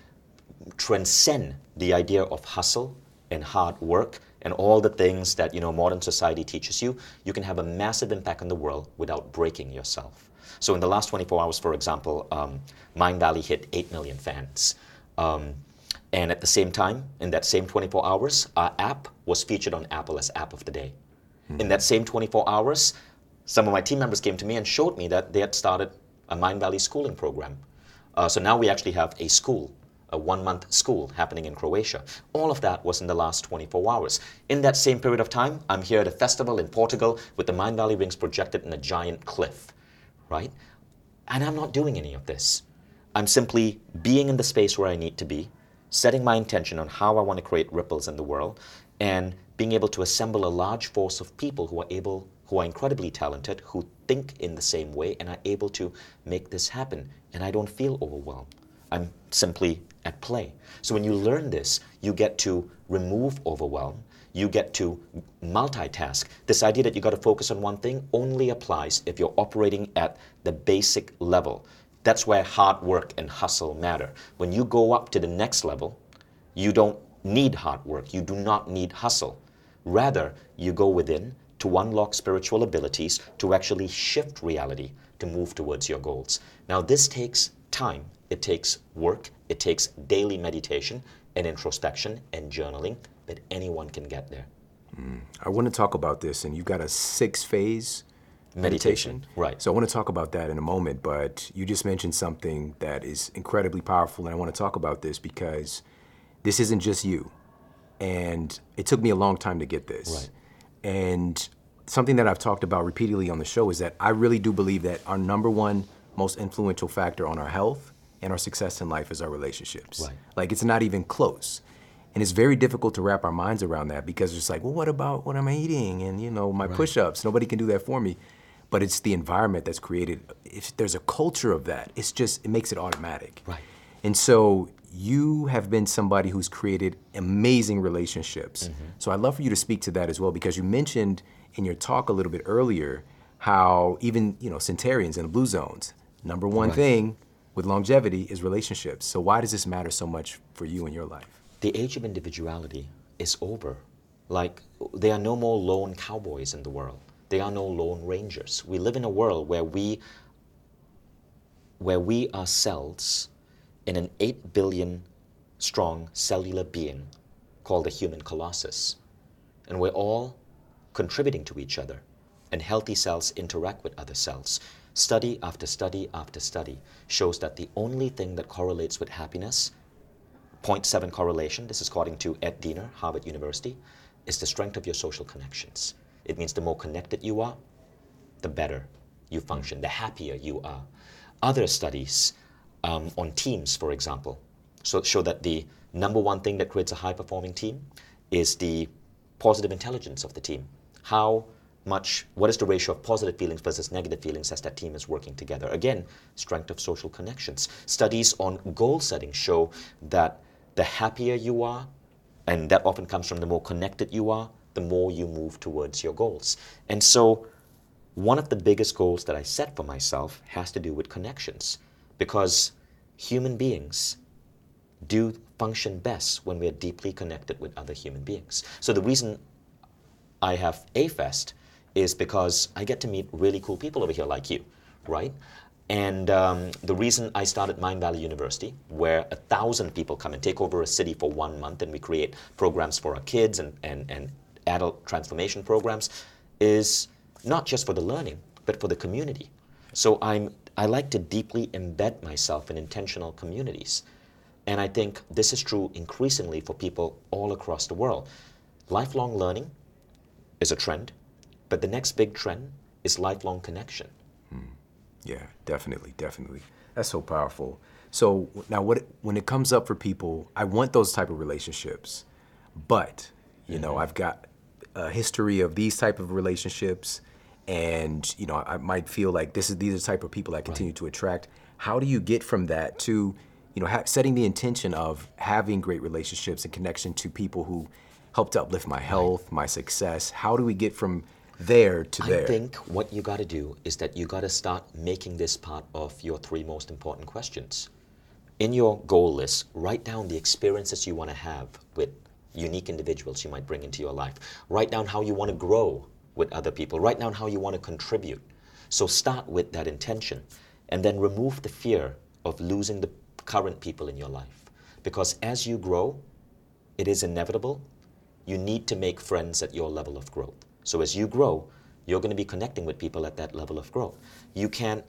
transcend the idea of hustle and hard work and all the things that you know modern society teaches you, you can have a massive impact on the world without breaking yourself. So in the last 24 hours, for example, um, Mindvalley hit 8 million fans. Um, and at the same time, in that same 24 hours, our app was featured on Apple as App of the Day. Mm-hmm. In that same 24 hours, some of my team members came to me and showed me that they had started a Mindvalley schooling program. Uh, so now we actually have a school a one month school happening in Croatia. All of that was in the last 24 hours. In that same period of time, I'm here at a festival in Portugal with the Mindvalley rings projected in a giant cliff, right? And I'm not doing any of this. I'm simply being in the space where I need to be, setting my intention on how I want to create ripples in the world, and being able to assemble a large force of people who are able who are incredibly talented, who think in the same way, and are able to make this happen. And I don't feel overwhelmed. I'm simply at play. So when you learn this, you get to remove overwhelm. You get to multitask. This idea that you got to focus on one thing only applies if you're operating at the basic level. That's where hard work and hustle matter. When you go up to the next level, you don't need hard work. You do not need hustle. Rather, you go within to unlock spiritual abilities to actually shift reality to move towards your goals. Now, this takes time, it takes work, it takes daily meditation and introspection and journaling, but anyone can get there. Mm. I want to talk about this, and you've got a six phase meditation. Right. So I want to talk about that in a moment, but you just mentioned something that is incredibly powerful, and I want to talk about this because this isn't just you. And it took me a long time to get this. Right. And something that I've talked about repeatedly on the show is that I really do believe that our number one most influential factor on our health and our success in life is our relationships. Right. Like it's not even close. And it's very difficult to wrap our minds around that because it's like, well, what about what am I'm eating and you know my push-ups? Nobody can do that for me. But it's the environment that's created. If there's a culture of that, it's just it makes it automatic. Right. And so you have been somebody who's created amazing relationships. Mm-hmm. So I'd love for you to speak to that as well because you mentioned in your talk a little bit earlier how even you know centurions and the blue zones, number one Right. thing with longevity is relationships. So why does this matter so much for you in your life? The age of individuality is over. Like, there are no more lone cowboys in the world. There are no lone rangers. We live in a world where we, where we are cells in an 8 billion strong cellular being called the human colossus. And we're all contributing to each other. And healthy cells interact with other cells. Study after study after study shows that the only thing that correlates with happiness 0.7 correlation, this is according to Ed Diener, Harvard University, is the strength of your social connections. It means the more connected you are, the better you function, the happier you are. Other studies um, on teams, for example, so show that the number one thing that creates a high performing team is the positive intelligence of the team. How much, what is the ratio of positive feelings versus negative feelings as that team is working together? Again, strength of social connections. Studies on goal setting show that the happier you are, and that often comes from the more connected you are, the more you move towards your goals. And so, one of the biggest goals that I set for myself has to do with connections because human beings do function best when we're deeply connected with other human beings. So the reason I have A-Fest is because I get to meet really cool people over here like you, right? And um, the reason I started Mindvalley University, where a thousand people come and take over a city for one month and we create programs for our kids and, and, and adult transformation programs, is not just for the learning, but for the community. So I'm, I like to deeply embed myself in intentional communities. And I think this is true increasingly for people all across the world. Lifelong learning is a trend, but the next big trend is lifelong connection. Hmm. Yeah, definitely, definitely. That's so powerful. So now, what when it comes up for people, I want those type of relationships, but you know, mm-hmm. I've got a history of these type of relationships, and you know, I might feel like this is these are the type of people I continue to attract. How do you get from that to, you know, ha- setting the intention of having great relationships and connection to people who help to uplift my health, my success? How do we get from there to there? I think what you got to do is that you got to start making this part of your three most important questions. In your goal list, write down the experiences you want to have with unique individuals you might bring into your life. Write down how you want to grow with other people. Write down how you want to contribute. So start with that intention and then remove the fear of losing the current people in your life. Because as you grow, it is inevitable. You need to make friends at your level of growth. So as you grow, you're going to be connecting with people at that level of growth. You can't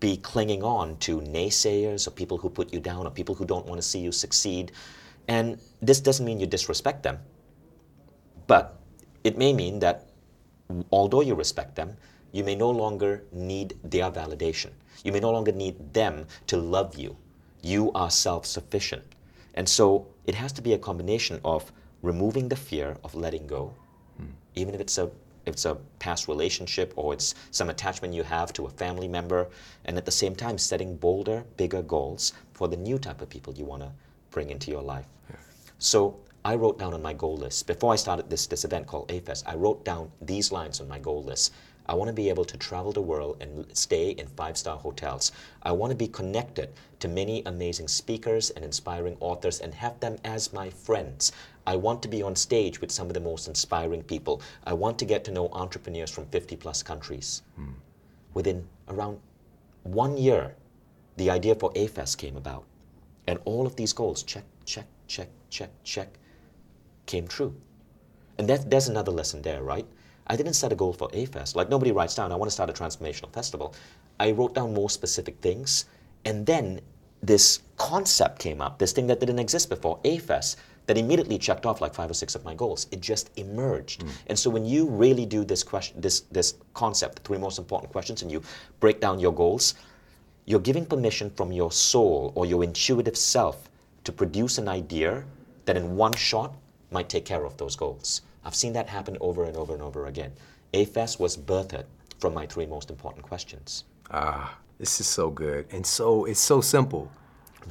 be clinging on to naysayers or people who put you down or people who don't want to see you succeed. And this doesn't mean you disrespect them, but it may mean that although you respect them, you may no longer need their validation. You may no longer need them to love you. You are self sufficient. And so it has to be a combination of removing the fear of letting go, hmm. even if it's a, it's a past relationship or it's some attachment you have to a family member, and at the same time setting bolder, bigger goals for the new type of people you want to bring into your life. So I wrote down on my goal list before I started this this event called A-Fest. I wrote down these lines on my goal list. I want to be able to travel the world and stay in five-star hotels. I want to be connected to many amazing speakers and inspiring authors and have them as my friends. I want to be on stage with some of the most inspiring people. I want to get to know entrepreneurs from 50 plus countries. Hmm. Within around one year, the idea for A-Fest came about. And all of these goals, check, check, check, check, check, came true. And that, there's another lesson there, right? I didn't set a goal for A-Fest. Like nobody writes down, I want to start a transformational festival. I wrote down more specific things. And then this concept came up, this thing that didn't exist before, A-Fest, that immediately checked off like five or six of my goals. It just emerged. Mm. And so when you really do this question, this, this concept, the three most important questions, and you break down your goals, you're giving permission from your soul or your intuitive self to produce an idea that in one shot might take care of those goals. I've seen that happen over and over and over again. A-Fest was birthed from my three most important questions. Ah, this is so good. And so it's so simple.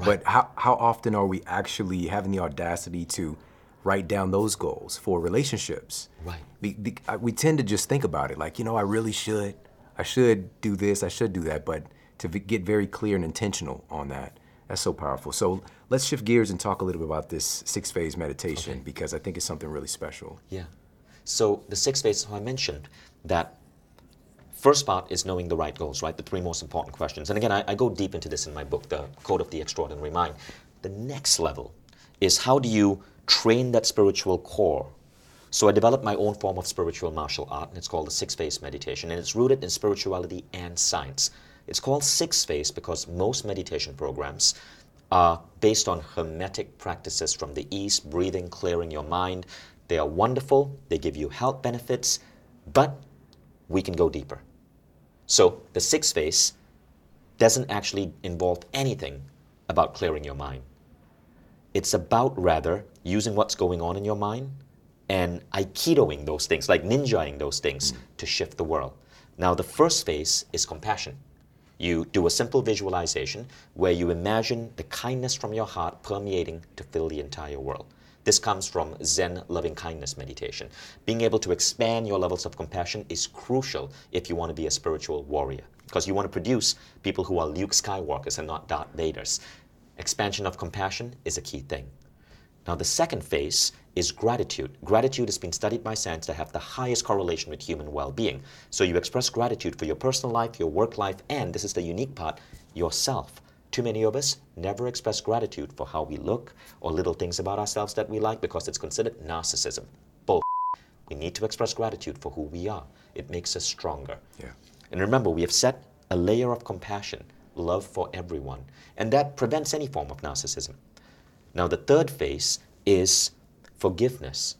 But how, how often are we actually having the audacity to write down those goals for relationships? Right. Be, be, I- we tend to just think about it like, you know, I really should. I should do this, I should do that. But to v- get very clear and intentional on that, that's so powerful. So let's shift gears and talk a little bit about this six phase meditation because I think it's something really special. Yeah. So the six phases, I mentioned that first part is knowing the right goals, right? The three most important questions. And again, I, I go deep into this in my book, The Code of the Extraordinary Mind. The next level is how do you train that spiritual core? So I developed my own form of spiritual martial art, and it's called the six phase meditation, and it's rooted in spirituality and science. It's called six phase because most meditation programs are based on hermetic practices from the East, breathing, clearing your mind. They are wonderful, they give you health benefits, but we can go deeper. So the six phase doesn't actually involve anything about clearing your mind. It's about rather using what's going on in your mind and aikidoing those things, like ninjaing those things mm. to shift the world. Now, the first phase is compassion. You do a simple visualization where you imagine the kindness from your heart permeating to fill the entire world. This comes from Zen loving kindness meditation. Being able to expand your levels of compassion is crucial if you want to be a spiritual warrior, because you want to produce people who are Luke Skywalkers and not Darth Vaders. Expansion of compassion is a key thing. Now, the second phase is gratitude. Gratitude has been studied by science to have the highest correlation with human well being. So, you express gratitude for your personal life, your work life, and this is the unique part yourself. Too many of us never express gratitude for how we look or little things about ourselves that we like because it's considered narcissism. Bull. We need to express gratitude for who we are. It makes us stronger. Yeah. And remember, we have set a layer of compassion, love for everyone, and that prevents any form of narcissism. Now, the third phase is forgiveness.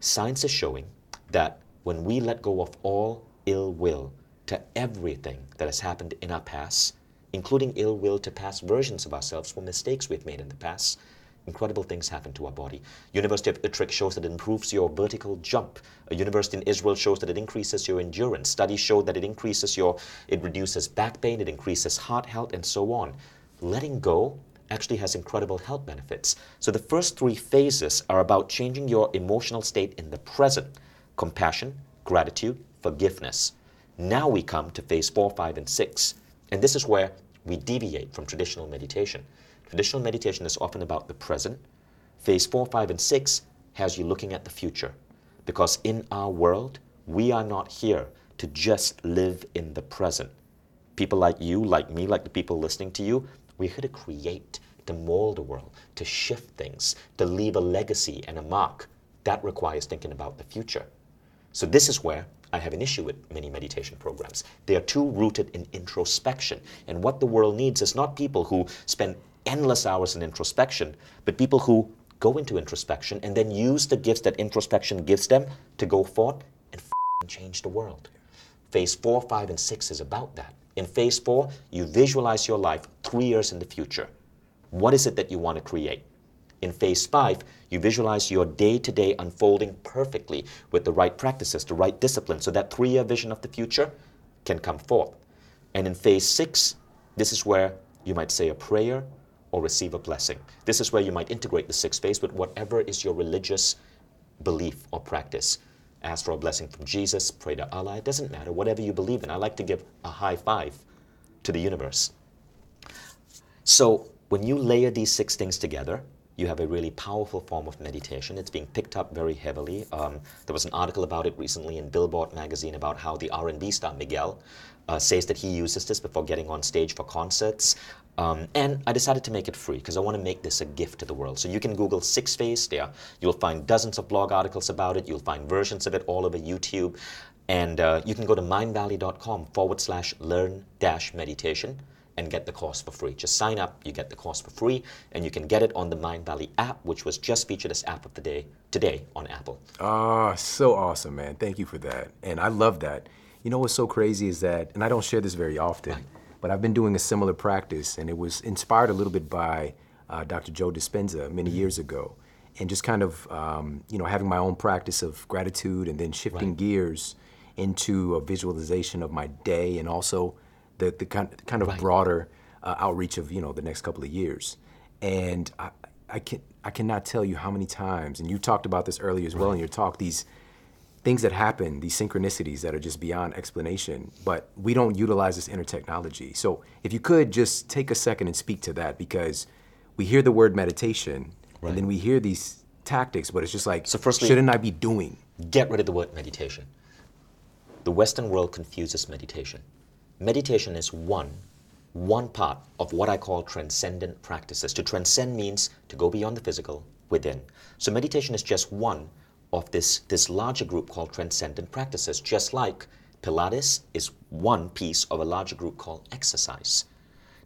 Science is showing that when we let go of all ill will to everything that has happened in our past, including ill will to past versions of ourselves for mistakes we've made in the past, incredible things happen to our body. University of Utrecht shows that it improves your vertical jump. A university in Israel shows that it increases your endurance. Studies show that it increases your, it reduces back pain, it increases heart health, and so on. Letting go actually has incredible health benefits. So the first three phases are about changing your emotional state in the present compassion, gratitude, forgiveness. Now we come to phase four, five, and six. And this is where we deviate from traditional meditation. Traditional meditation is often about the present. Phase four, five, and six has you looking at the future. Because in our world, we are not here to just live in the present. People like you, like me, like the people listening to you, we're here to create, to mold the world, to shift things, to leave a legacy and a mark. That requires thinking about the future. So, this is where I have an issue with many meditation programs. They are too rooted in introspection. And what the world needs is not people who spend endless hours in introspection, but people who go into introspection and then use the gifts that introspection gives them to go forth and change the world. Phase four, five, and six is about that. In phase four, you visualize your life three years in the future. What is it that you want to create? In phase five, you visualize your day to day unfolding perfectly with the right practices, the right discipline, so that three year vision of the future can come forth. And in phase six, this is where you might say a prayer or receive a blessing. This is where you might integrate the sixth phase with whatever is your religious belief or practice. Ask for a blessing from Jesus, pray to Allah, it doesn't matter, whatever you believe in. I like to give a high five to the universe. So when you layer these six things together, you have a really powerful form of meditation. It's being picked up very heavily. Um, there was an article about it recently in Billboard magazine about how the R&B star Miguel uh, says that he uses this before getting on stage for concerts. Um, and I decided to make it free because I want to make this a gift to the world. So you can Google Six Phase there. You'll find dozens of blog articles about it. You'll find versions of it all over YouTube. And uh, you can go to mindvalley.com forward slash learn dash meditation and get the course for free. Just sign up, you get the course for free, and you can get it on the Mindvalley app, which was just featured as app of the day today on Apple. Ah, so awesome, man. Thank you for that. And I love that. You know what's so crazy is that, and I don't share this very often, right. But I've been doing a similar practice, and it was inspired a little bit by uh, Dr. Joe Dispenza many mm-hmm. years ago. And just kind of, um, you know, having my own practice of gratitude and then shifting right. gears into a visualization of my day and also the, the kind, kind of right. broader uh, outreach of you know the next couple of years. And I, I can I cannot tell you how many times, and you talked about this earlier as well right. in your talk. These things that happen, these synchronicities that are just beyond explanation, but we don't utilize this inner technology. So if you could just take a second and speak to that, because we hear the word meditation, right. and then we hear these tactics, but it's just like, so firstly, shouldn't I be doing? Get rid of the word meditation. The Western world confuses meditation. Meditation is one, one part of what I call transcendent practices. To transcend means to go beyond the physical, within. So meditation is just one of this, this larger group called transcendent practices, just like Pilates is one piece of a larger group called exercise.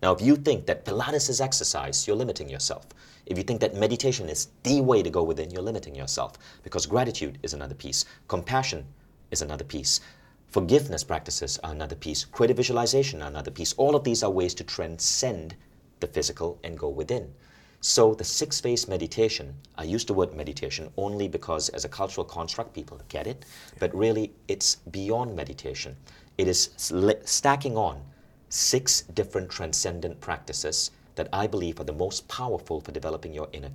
Now, if you think that Pilates is exercise, you're limiting yourself. If you think that meditation is the way to go within, you're limiting yourself because gratitude is another piece, compassion is another piece. Forgiveness practices are another piece. Creative visualization are another piece. All of these are ways to transcend the physical and go within. So the six phase meditation, I use the word meditation only because as a cultural construct, people get it, but really it's beyond meditation. It is stacking on six different transcendent practices that I believe are the most powerful for developing your inner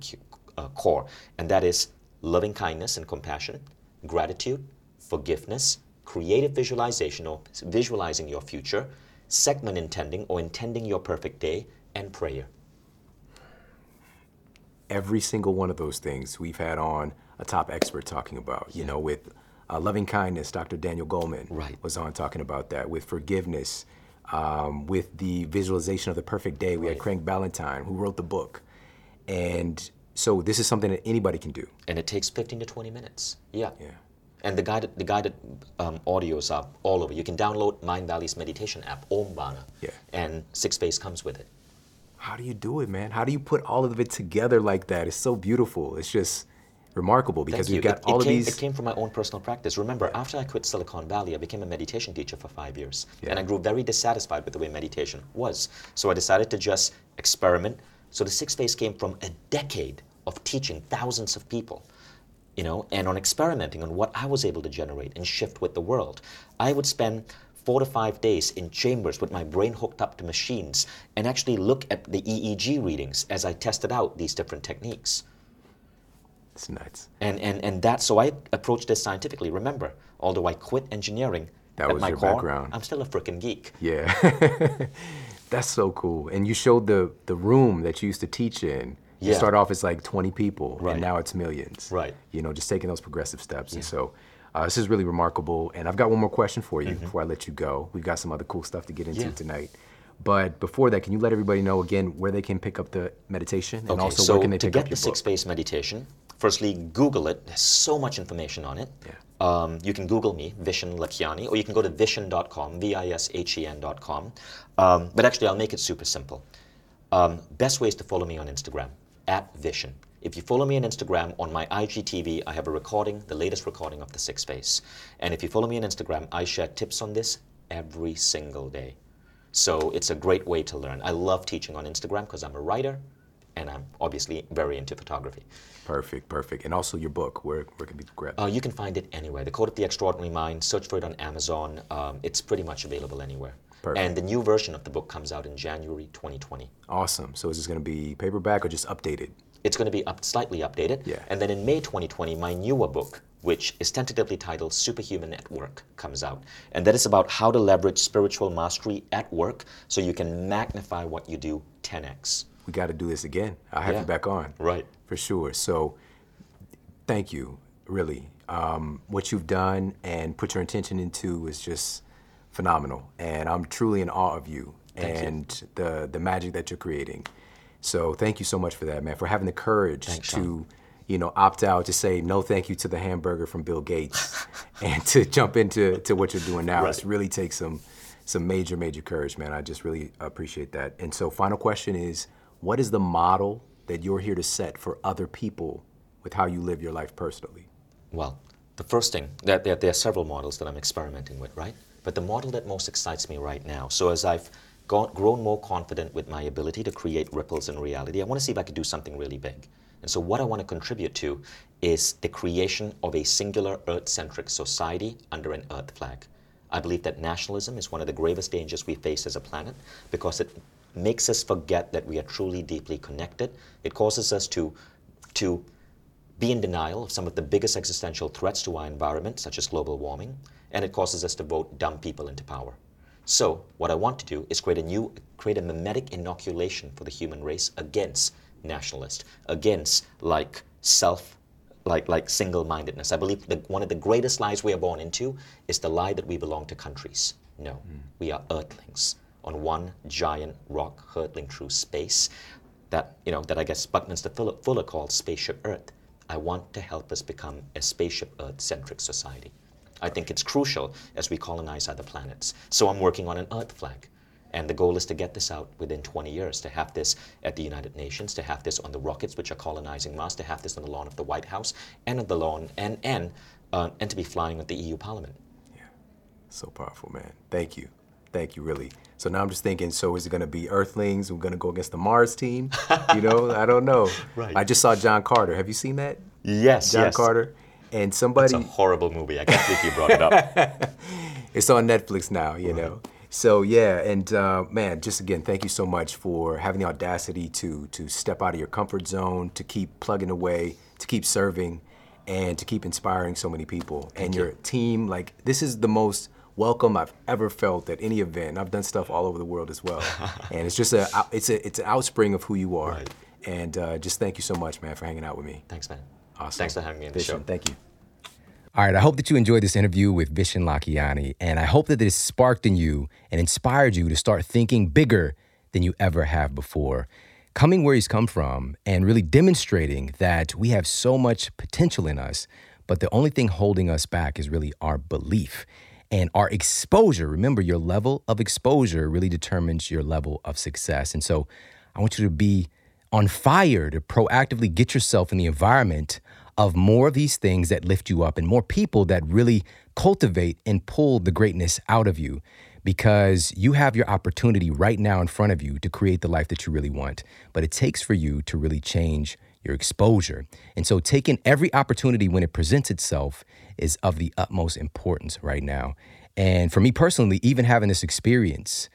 uh, core. And that is loving kindness and compassion, gratitude, forgiveness, creative visualization or visualizing your future, segment intending or intending your perfect day, and prayer. Every single one of those things we've had on a top expert talking about, you know, with uh, loving kindness, Dr. Daniel Goleman right. was on talking about that, with forgiveness, um, with the visualization of the perfect day. We right. had Craig Ballantyne who wrote the book. And so this is something that anybody can do. And it takes 15 to 20 minutes. Yeah. Yeah. And the guided, the guided um, audios are all over. You can download Mindvalley's meditation app, Omvana, yeah. and Six Phase comes with it. How do you do it, man? How do you put all of it together like that? It's so beautiful. It's just remarkable because we've got it, all it of came, these. It came from my own personal practice. Remember, after I quit Silicon Valley, I became a meditation teacher for five years. Yeah. And I grew very dissatisfied with the way meditation was. So I decided to just experiment. So the Six Phase came from a decade of teaching thousands of people you know, and on experimenting on what I was able to generate and shift with the world. I would spend four to five days in chambers with my brain hooked up to machines and actually look at the EEG readings as I tested out these different techniques. It's nuts. And, and, and that, so I approached this scientifically. Remember, although I quit engineering, that at was my your core, background. I'm still a freaking geek. Yeah. That's so cool. And you showed the, the room that you used to teach in you start off as like 20 people, right. and now it's millions. Right. You know, just taking those progressive steps. Yeah. And so uh, this is really remarkable. And I've got one more question for you mm-hmm. before I let you go. We've got some other cool stuff to get into yeah. tonight. But before that, can you let everybody know again where they can pick up the meditation and okay, also so where can they pick get up your the six phase meditation? Firstly, Google it. There's so much information on it. Yeah. Um, you can Google me, Vishen Lakhiani, or you can go to vishen.com, V-I-S-H-E-N.com. Um, but actually, I'll make it super simple. Um, best way is to follow me on Instagram at Vishen. If you follow me on Instagram, on my IGTV, I have a recording, the latest recording of the Six Phase. And if you follow me on Instagram, I share tips on this every single day. So it's a great way to learn. I love teaching on Instagram because I'm a writer and I'm obviously very into photography. Perfect, perfect. And also your book, where, where can people grab it? Uh, you can find it anywhere. The Code of the Extraordinary Mind, search for it on Amazon. Um, it's pretty much available anywhere. Perfect. And the new version of the book comes out in January 2020. Awesome. So is this going to be paperback or just updated? It's going to be up, slightly updated. Yeah. And then in May 2020, my newer book, which is tentatively titled Superhuman at Work, comes out. And that is about how to leverage spiritual mastery at work so you can magnify what you do 10x. We got to do this again. I'll have Yeah. you back on. Right. For sure. So thank you, really. Um, what you've done and put your intention into is just phenomenal. And I'm truly in awe of you Thank you. and the, the magic that you're creating. So thank you so much for that, man, for having the courage Thanks, to, you know, opt out to say no thank you to the hamburger from Bill Gates and to jump into to what you're doing now. Right. really takes some some major, major courage, man. I just really appreciate that. And so final question is, what is the model that you're here to set for other people with how you live your life personally? Well, the first thing, that there, there are several models that I'm experimenting with, right? But the model that most excites me right now, so as I've gone, grown more confident with my ability to create ripples in reality, I want to see if I could do something really big. And so, what I want to contribute to is the creation of a singular Earth centric society under an Earth flag. I believe that nationalism is one of the gravest dangers we face as a planet because it makes us forget that we are truly deeply connected. It causes us to, to be in denial of some of the biggest existential threats to our environment, such as global warming, and it causes us to vote dumb people into power. So, what I want to do is create a new, create a mimetic inoculation for the human race against nationalist, against like self, like like single-mindedness. I believe that one of the greatest lies we are born into is the lie that we belong to countries. No, hmm. we are earthlings on one giant rock hurtling through space that you know that I guess Buckminster Fuller called spaceship Earth. I want to help us become a spaceship Earth-centric society. I think it's crucial as we colonize other planets. So I'm working on an Earth flag. And the goal is to get this out within 20 years, to have this at the United Nations, to have this on the rockets which are colonizing Mars, to have this on the lawn of the White House, and on the lawn, and and uh, and to be flying at the EU Parliament. Yeah, So powerful, man. Thank you. Thank you, really. So now I'm just thinking, so is it going to be Earthlings? We're going to go against the Mars team? You know, I don't know. Right. I just saw John Carter. Have you seen that? Yes, John yes. Carter. And somebody. It's a horrible movie. I can't believe you brought it up. it's on Netflix now, you know. So yeah, and uh, man, just again, thank you so much for having the audacity to to step out of your comfort zone, to keep plugging away, to keep serving, and to keep inspiring so many people. and your team, like this is the most welcome I've ever felt at any event. I've done stuff all over the world as well, and it's just a it's a it's an outspring of who you are. Right. And uh, just thank you so much, man, for hanging out with me. Thanks, man. Awesome. Thanks for having me on the show. Thank you. All right, I hope that you enjoyed this interview with Vishen Lakhiani, and I hope that this sparked in you and inspired you to start thinking bigger than you ever have before. Coming where he's come from and really demonstrating that we have so much potential in us, but the only thing holding us back is really our belief and our exposure. Remember, your level of exposure really determines your level of success. And so I want you to be on fire to proactively get yourself in the environment of more of these things that lift you up and more people that really cultivate and pull the greatness out of you because you have your opportunity right now in front of you to create the life that you really want. But it takes for you to really change your exposure. And so taking every opportunity when it presents itself is of the utmost importance right now. And for me personally, even having this experience,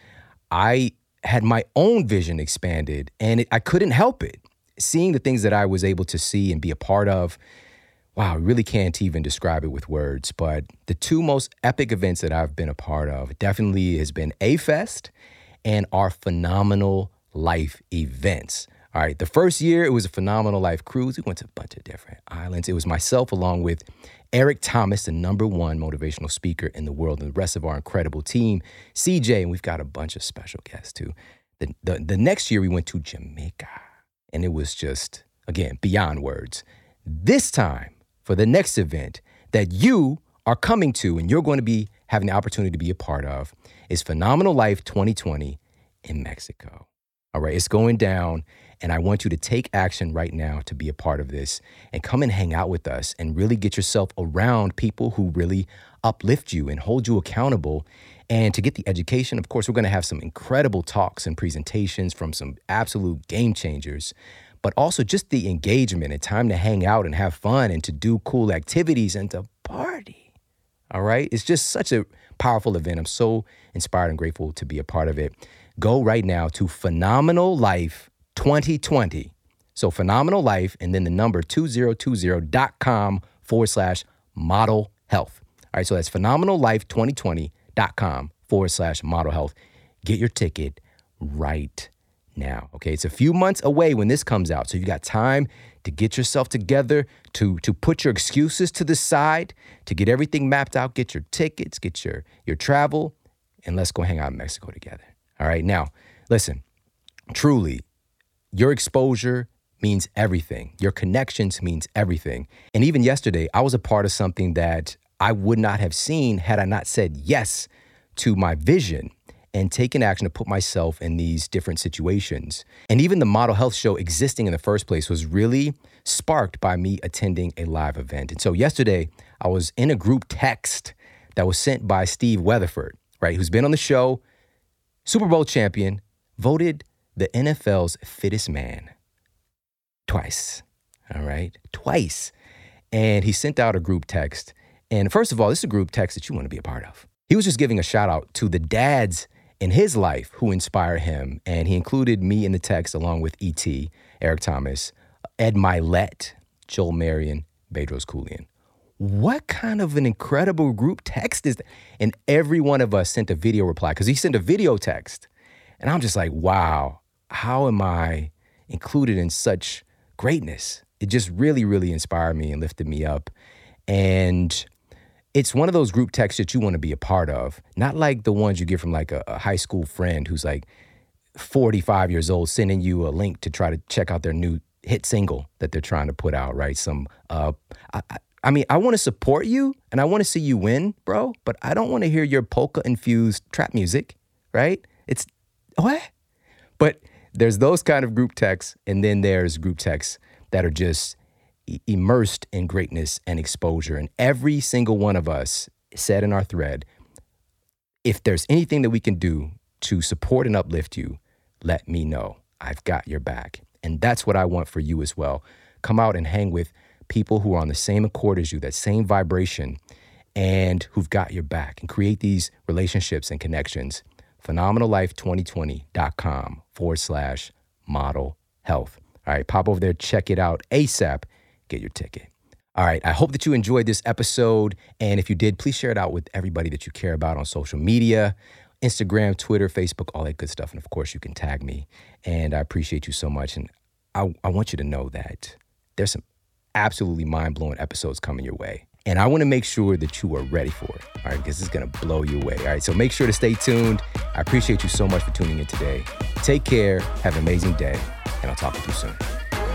I had my own vision expanded and it, I couldn't help it. Seeing the things that I was able to see and be a part of, wow, I really can't even describe it with words. But the two most epic events that I've been a part of definitely has been A-Fest and our phenomenal life events. All right, the first year it was a phenomenal life cruise. We went to a bunch of different islands. It was myself along with Eric Thomas, the number one motivational speaker in the world, and the rest of our incredible team, CJ, and we've got a bunch of special guests too. The, the, the next year we went to Jamaica, and it was just, again, beyond words. This time, for the next event that you are coming to and you're going to be having the opportunity to be a part of, is Phenomenal Life 2020 in Mexico. All right, it's going down, and I want you to take action right now to be a part of this and come and hang out with us and really get yourself around people who really uplift you and hold you accountable. And to get the education, of course, we're going to have some incredible talks and presentations from some absolute game changers. but also just the engagement and time to hang out and have fun and to do cool activities and to party. All right. It's just such a powerful event. I'm so inspired and grateful to be a part of it. Go right now to Phenomenal Life 2020. So Phenomenal Life and then the number 2020.com forward slash model health. All right. So that's phenomenallife2020.com forward slash model health. Get your ticket right now. Okay. It's a few months away when this comes out. So you got time to get yourself together, to, to put your excuses to the side, to get everything mapped out, get your tickets, get your, your travel, and let's go hang out in Mexico together. All right. Now, listen, truly, your exposure means everything. Your connections means everything. And even yesterday, I was a part of something that I would not have seen had I not said yes to my vision and taken action to put myself in these different situations. And even the model health show existing in the first place was really sparked by me attending a live event. And so yesterday, I was in a group text that was sent by Steve Weatherford, right, who's been on the show, Super Bowl champion, voted the NFL's fittest man twice. All right, twice. And he sent out a group text. And first of all, this is a group text that you want to be a part of. He was just giving a shout out to the dads in his life who inspire him. And he included me in the text along with E.T., Eric Thomas, Ed Mylett, Joel Marion, Bedros Keuilian. What kind of an incredible group text is that? And every one of us sent a video reply because he sent a video text. And I'm just like, wow, how am I included in such greatness? It just really, really inspired me and lifted me up. And it's one of those group texts that you want to be a part of, not like the ones you get from like a, a, high school friend who's like 45 years old sending you a link to try to check out their new hit single that they're trying to put out, right? Some, uh, I, I mean, I want to support you and I want to see you win, bro, but I don't want to hear your polka infused trap music, right? It's what? But there's those kind of group texts, and then there's group texts that are just immersed in greatness and exposure. And every single one of us said in our thread if there's anything that we can do to support and uplift you, let me know. I've got your back. And that's what I want for you as well. Come out and hang with people who are on the same accord as you, that same vibration, and who've got your back and create these relationships and connections. PhenomenalLife2020.com forward slash model health. All right, pop over there, check it out ASAP get your ticket. All right, I hope that you enjoyed this episode. And if you did, please share it out with everybody that you care about on social media Instagram, Twitter, Facebook, all that good stuff. And of course, you can tag me. And I appreciate you so much. And I, I want you to know that there's some absolutely mind blowing episodes coming your way. And I want to make sure that you are ready for it. All right, because it's going to blow you away. All right, so make sure to stay tuned. I appreciate you so much for tuning in today. Take care, have an amazing day, and I'll talk with you soon.